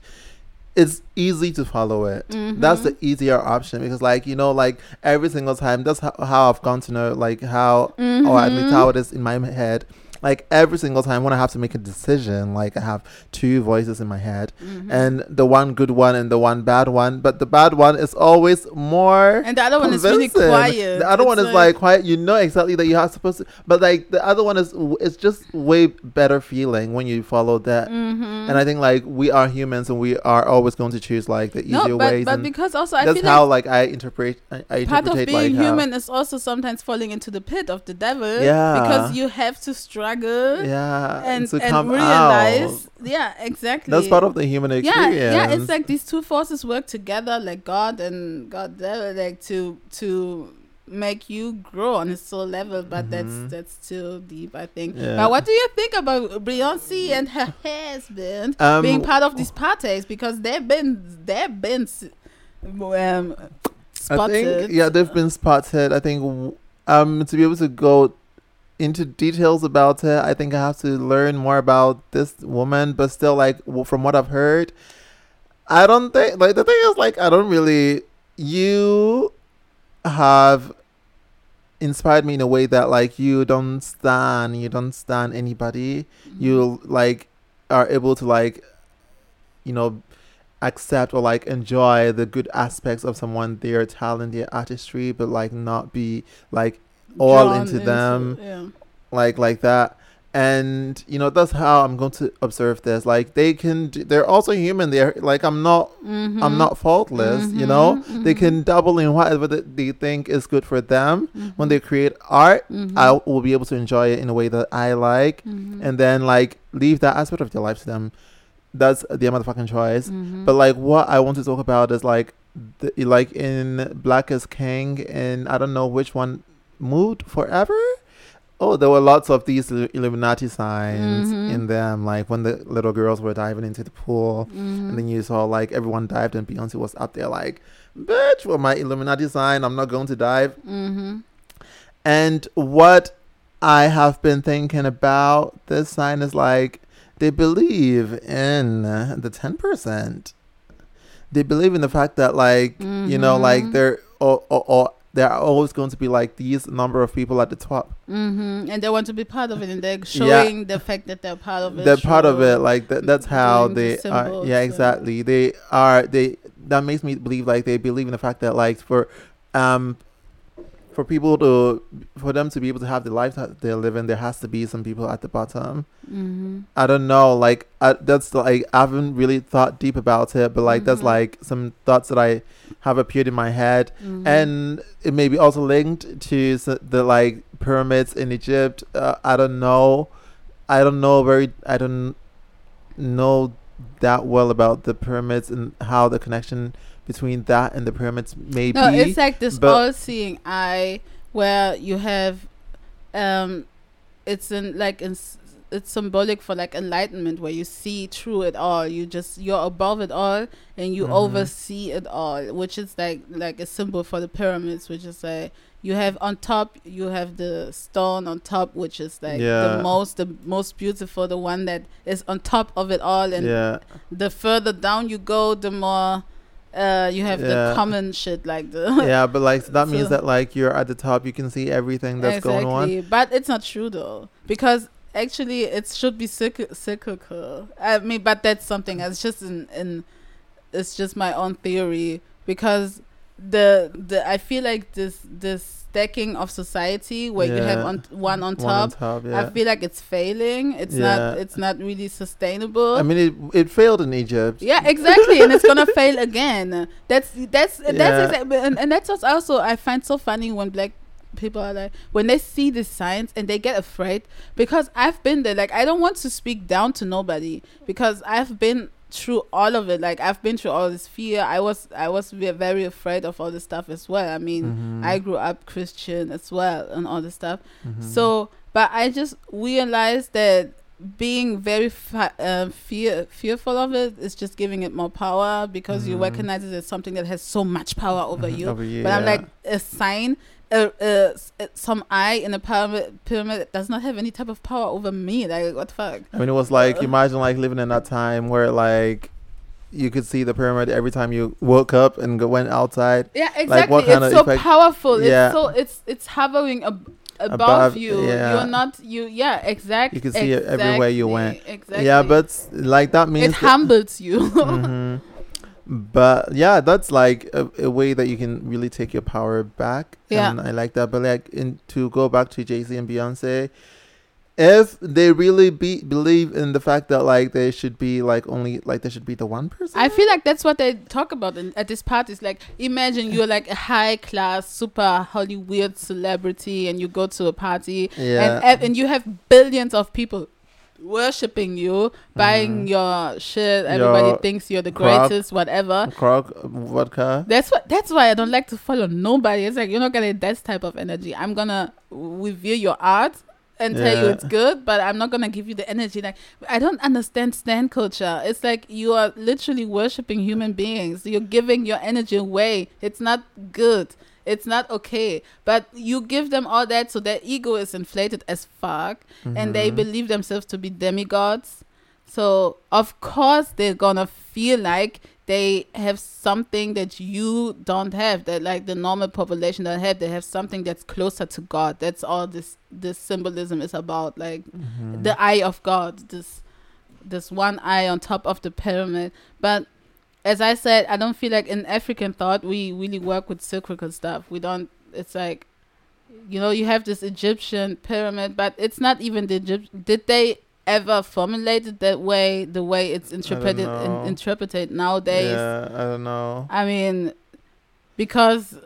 It's easy to follow it. That's Mhm. the easier option because, like you know, like every single time, that's how, how I've gone to know, like how, or at least how it is in my head. Like every single time when I have to make a decision, like I have two voices in my head, Mhm. and the one good one and the one bad one. But the bad one is always more and the other one is really quiet. The other It's one is like, quiet. You know exactly that you are supposed to, but like the other one is it's just way better feeling when you follow that. Mhm. And I think like we are humans and we are always going to choose like the easier no, but ways. but because also I think that's how like like I interpret. I, I part of being like human is also sometimes falling into the pit of the devil. Yeah. because you have to struggle. yeah, And, to and come realize, out. yeah, exactly. That's part of the human experience. yeah. yeah It's like these two forces work together, like God and God, devil, like to to make you grow on a soul level. But Mhm. that's that's too deep, I think. Yeah. But what do you think about Beyonce and her husband Um, being part of these parties because they've been they've been um, spotted. I think yeah, they've been spotted. I think um to be able to go into details about it, I think I have to learn more about this woman. But still, like from what I've heard, I don't think like the thing is like I don't really you have inspired me in a way that like you don't stand you don't stand anybody Mm-hmm. you like are able to like you know accept or like enjoy the good aspects of someone their talent their artistry but like not be like all Drawn into them yeah. like like that. And you know that's how i'm going to observe this. Like they can do, they're also human. They're like i'm not i'm Mhm. not faultless you know? Mhm, they can double in whatever th- they think is good for them. When mhm, they create art i will be able to enjoy it in a way that i like. And then like leave that aspect of their life to them. That's their motherfucking choice. But like what I want to talk about is like the, like in Black is King and I don't know which one moved forever. Oh, there were lots of these Illuminati signs Mhm. in them, like when the little girls were diving into the pool, Mhm. and then you saw like everyone dived, and Beyonce was up there like, "Bitch, with my Illuminati sign, I'm not going to dive." Mhm. And what I have been thinking about this sign is like they believe in the 10%. They believe in the fact that like, you know, like they're or, or, or there are always going to be like these number of people at the top. hmm And they want to be part of it, and they're Yeah. showing the fact that they're part of it. They're part of it like that, that's how doing the they are symbols, yeah yeah. exactly they are they that makes me believe like they believe in the fact that like for um for people to for them to be able to have the life that they're living there has to be some people at the bottom Mhm. I don't know. Like I, that's like I haven't really thought deep about it, but like that's Mhm. like some thoughts that I have appeared in my head, Mhm. and it may be also linked to the like pyramids in Egypt. Uh, I don't know. I don't know very. I don't know that well about the pyramids and how the connection between that and the pyramids may No, it's like this all-seeing eye where you have, um, it's in like in, it's symbolic for like enlightenment where you see through it all. You just you're above it all and you Mhm. oversee it all, which is like like a symbol for the pyramids, which is like you have on top you have the stone on top, which is like Yeah. the most the most beautiful, the one that is on top of it all, and yeah, the further down you go, the more uh, you have Yeah. the common shit like the yeah, but like that means that like you're at the top, you can see everything that's going on. But it's not true though, because actually it should be cyc- cyclical. I mean, but that's something. It's just in in. It's just my own theory because the the I feel like this this stacking of society where you have Yeah. on one on One top. on top, I feel like it's failing. It's Yeah. not. It's not really sustainable. I mean, it it failed in Egypt. Yeah, exactly, and it's gonna fail again. That's that's Yeah. that's exactly, and, and that's what's also I find so funny when black people are like when they see this signs and they get afraid because I've been there. Like I don't want to speak down to nobody because I've been through all of it. Like I've been through all this fear. I was I was very afraid of all this stuff as well. I mean, Mhm. I grew up Christian as well and all this stuff. Mhm. So, but I just realized that being very fa- uh, fear fearful of it is just giving it more power because you Mhm. recognize it as something that has so much power over you. over you, but I'm like a sign. Uh, uh, uh, some eye in a pyramid, pyramid does not have any type of power over me. Like what the fuck? I mean, it was like imagine like living in that time where like you could see the pyramid every time you woke up and go, went outside. Yeah, exactly. Like, what kind it's of so effect- powerful. Yeah. It's so it's it's hovering ab- above, Above, you. yeah. You're not you. Yeah, exactly. You can see it everywhere you went. Exactly. Yeah, but like that means it humbles you. Mhm. But yeah, that's like a, a way that you can really take your power back. Yeah. and I like that. But like, in to go back to Jay Z and Beyonce, if they really be believe in the fact that like they should be like only like they should be the one person. I feel like that's what they talk about in, at this parties. Like, imagine you're like a high class, super Hollywood celebrity, and you go to a party, yeah, and and you have billions of people worshiping you, buying Mhm. your shit. Everybody Your thinks you're the croc. greatest, whatever. Croc vodka. That's what. That's why I don't like to follow nobody. It's like you're not gonna that type of energy. I'm gonna review your art and tell you it's good, but I'm not gonna give you the energy. Like I don't understand stand culture. It's like you are literally worshiping human beings. You're giving your energy away. It's not good. It's not okay. But you give them all that, so their ego is inflated as fuck, and they Mhm. believe themselves to be demigods. So of course they're gonna feel like they have something that you don't have, that like the normal population don't have. They have something that's closer to God. That's all this this symbolism is about. Like Mhm. the eye of God, this this one eye on top of the pyramid. But as I said, I don't feel like in African thought we really work with cyclical stuff. We don't. It's like, you know, you have this Egyptian pyramid, but it's not even the Egypt. Did they ever formulate it that way? The way it's interpreted in, interpreted nowadays. Yeah, I don't know. I mean, because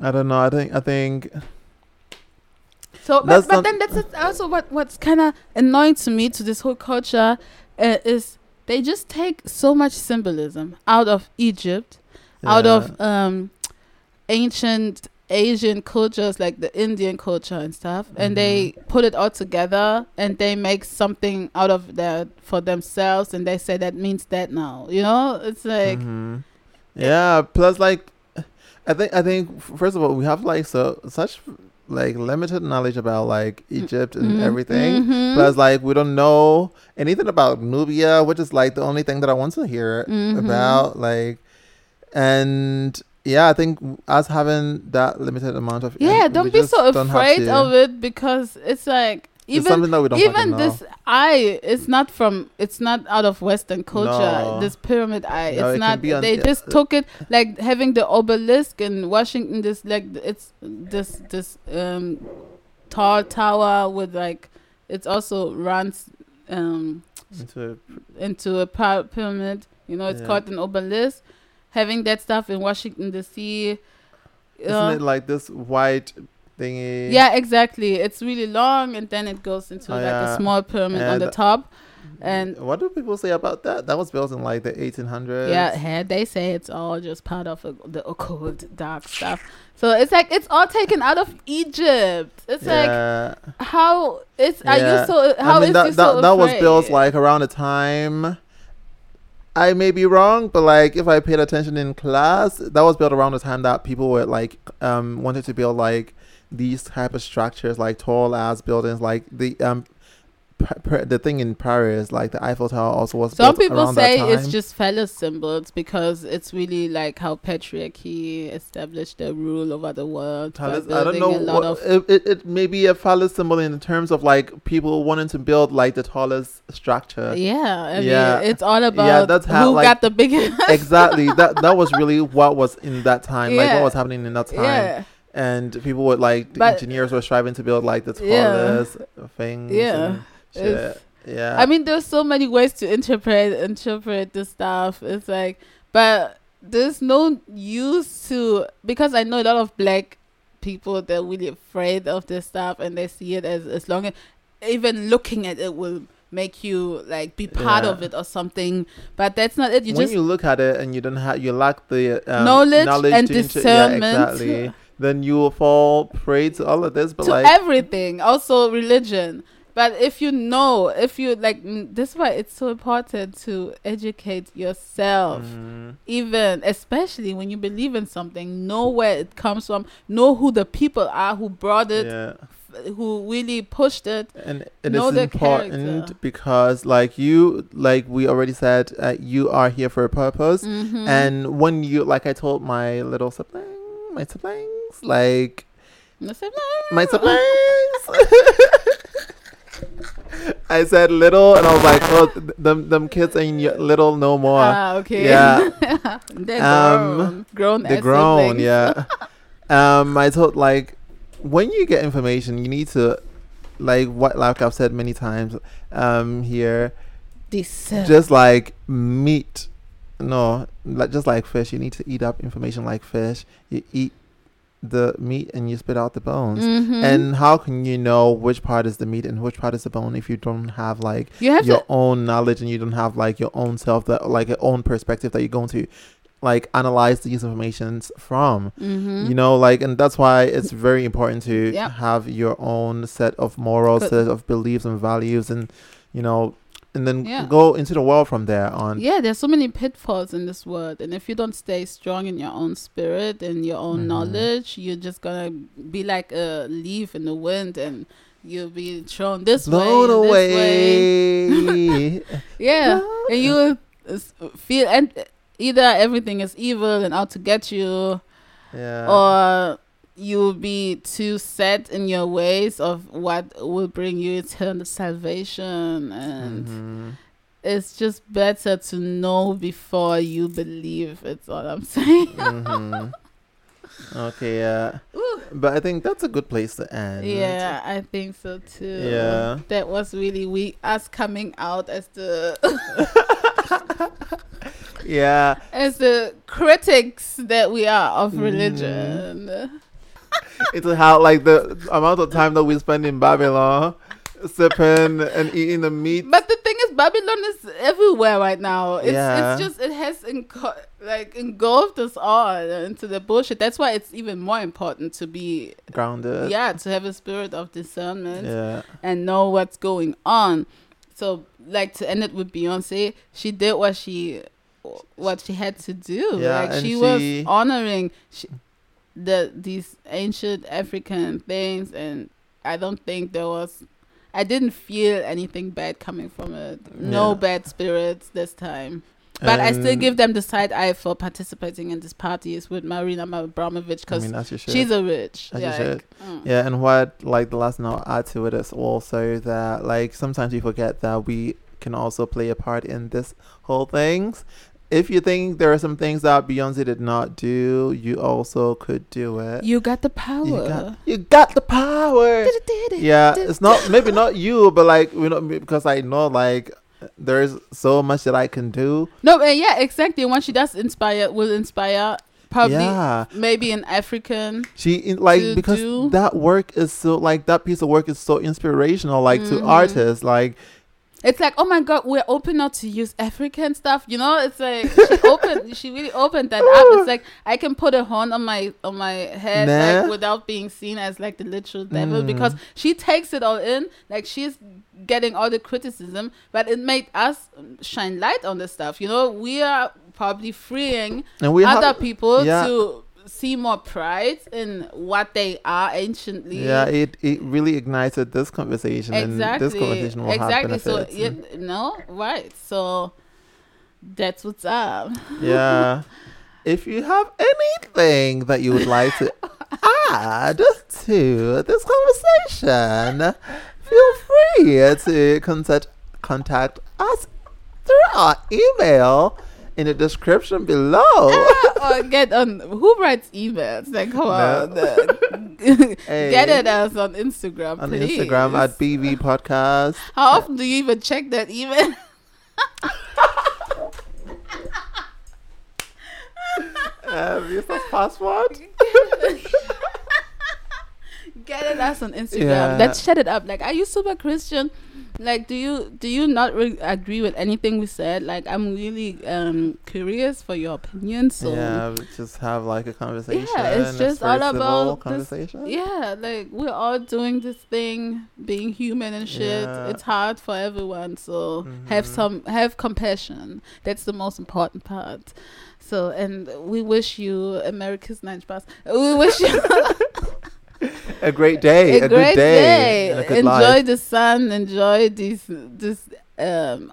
I don't know. I think I think So, but, but then that's also what what's kind of annoying to me to this whole culture uh, is they just take so much symbolism out of Egypt, out of um, ancient Asian cultures like the Indian culture and stuff, and they Mm-hmm. put it all together and they make something out of that for themselves, and they say that means that now. You know, it's like Mhm. yeah plus like i think i think first of all we have like so such like limited knowledge about like egypt and mhm, everything mhm. plus like we don't know anything about nubia which is like the only thing that i want to hear Mhm. about like and yeah i think us having that limited amount of yeah, in- don't be so afraid of it because it's like even something that we don't even this eye it's not from it's not out of western culture No. this pyramid eye No, it's can not they just uh, took it like having the obelisk in washington this like it's this this um tall tower with like it's also runs um into into a pyramid you know it's Yeah. called an obelisk having that stuff in washington dc isn't uh, it like this white thingy yeah, exactly. It's really long, and then it goes into Oh, like yeah. a small pyramid on the top. And what do people say about that? That was built in like the 1800s. yeah, and they say it's all just part of uh, the occult dark stuff. So it's like it's all taken out of Egypt. It's like Yeah. how it's are Yeah. you so how I mean is that you that, so that was built like around the time. I may be wrong, but like if I paid attention in class, that was built around the time that people were like um wanted to build like these type of structures, like tall ass buildings, like the um. Pa- pa- The thing in Paris, like the Eiffel Tower, also was. Some people say it's just phallus symbols because it's really like how patriarchy established the rule over the world. Phallus- I don't know. What, of it, it, it may be a phallus symbol in terms of like people wanting to build like the tallest structure. yeah, I Yeah. mean, it's all about yeah, that's how, who like- got the biggest. exactly. That that was really what was in that time. Like what was happening in that time. yeah, And people would like the But- engineers were striving to build like the Yeah. tallest things. Yeah. Yeah. I mean, there's so many ways to interpret interpret this stuff. It's like, but there's no use to because I know a lot of black people they're really afraid of this stuff and they see it as as long as even looking at it will make you like be part Yeah. of it or something. But that's not it. You when just you look at it and you don't have you lack the um, Knowledge and to inter- discernment. yeah, exactly. Then you will fall prey to all of this. But to like, everything, also religion. But if you know, if you like, mm, this is why it's so important to educate yourself. mm, even especially when you believe in something know where it comes from know who the people are who brought it yeah. f- who really pushed it and it know is important character. because like you like we already said uh, you are here for a purpose Mhm. and when you like i told my little sibling my siblings like my siblings i said little and i was like oh th- them them kids ain't y- little no more. Ah, okay. Yeah. They're Um, grown. Grown they're grown siblings. yeah. Um i told like when you get information you need to like what like i've said many times um here Discern. just like meat. No like just like fish. You need to eat up information like fish. You eat the meat and you spit out the bones Mhm. and how can you know which part is the meat and which part is the bone if you don't have like you have your to own knowledge and you don't have like your own self that like your own perspective that you're going to like analyze these informations from mhm. you know like and that's why it's very important to Yep. have your own set of morals set of beliefs and values and you know and then Yeah. go into the world from there on yeah there's so many pitfalls in this world and if you don't stay strong in your own spirit and your own Mhm. knowledge you're just gonna be like a leaf in the wind and you'll be thrown this blown way, this way. away yeah Blown- and you will feel and either everything is evil and out to get you yeah or you'll be too set in your ways of what will bring you eternal salvation and Mhm. it's just better to know before you believe it's all i'm saying Mhm. okay yeah but i think that's a good place to end yeah i think so too Yeah. that was really we us coming out as the yeah as the critics that we are of Mhm. religion it's how like the amount of time that we spend in babylon sipping and eating the meat But the thing is, Babylon is everywhere right now. It's Yeah. it's just it has enco- like engulfed us all into the bullshit. That's why it's even more important to be grounded yeah to have a spirit of discernment yeah and know what's going on. So like to end it with Beyonce, she did what she what she had to do. Yeah, like she, she- was honoring she, the these ancient African things, and I don't think there was. I didn't feel anything bad coming from it. No Yeah. bad spirits this time. But I still give them the side eye for participating in these parties with Marina Abramovich I because mean, your shit. she's a rich. As you yeah, like, mm. Yeah, and what like the last note I'll add to it is also that like sometimes we forget that we can also play a part in this whole things. If you think there are some things that Beyonce did not do, you also could do it. You got the power. You got, you got the power. Yeah, it's not maybe not you, but like you know because I know like there's so much that I can do. No, uh, yeah, exactly. Once she does inspire, will inspire probably yeah, maybe an African. she in, like because do. that work is so like that piece of work is so inspirational like to Mhm. artists like it's like, oh my god, we're open now to use African stuff. You know, it's like she opened, she really opened that up. It's like I can put a horn on my on my head Nah. like without being seen as like the literal devil Mm. because she takes it all in. Like she's getting all the criticism, but it made us shine light on the stuff. You know, we are probably freeing And we other have, people yeah. to see more pride in what they are anciently. yeah, it, it really ignited this conversation, exactly. and this conversation will exactly. have So you know, right? So that's what's up. yeah. If you have anything that you would like to add to this conversation, feel free to contact contact us through our email in the description below. or get on who writes emails? Like come on, uh, Hey. get at us on Instagram, on please. Instagram at BV Podcast. How often do you even check that email? Um, use that password. get at us on Instagram. Yeah. Let's shut it up. Like, are you super Christian? Like, do you do you not re- agree with anything we said? Like, I'm really um curious for your opinion. So yeah, just have like a conversation. Yeah, it's just all about this- conversation. Yeah, like we're all doing this thing, being human and shit. Yeah. It's hard for everyone, so have Mhm. some have compassion. That's the most important part. So, and we wish you America's Ninth Pass. We wish you a great day, a, a, great good day, day. a good Enjoy life. the sun. Enjoy this this um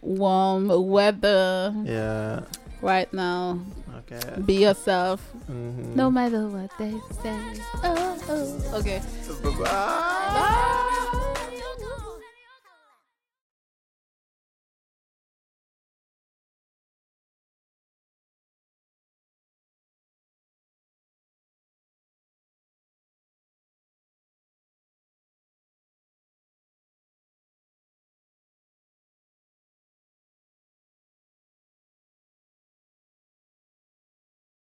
warm weather Yeah. right now. Okay. Be yourself, Mhm. no matter what they say. Oh, oh. Okay. Bye-bye. Bye.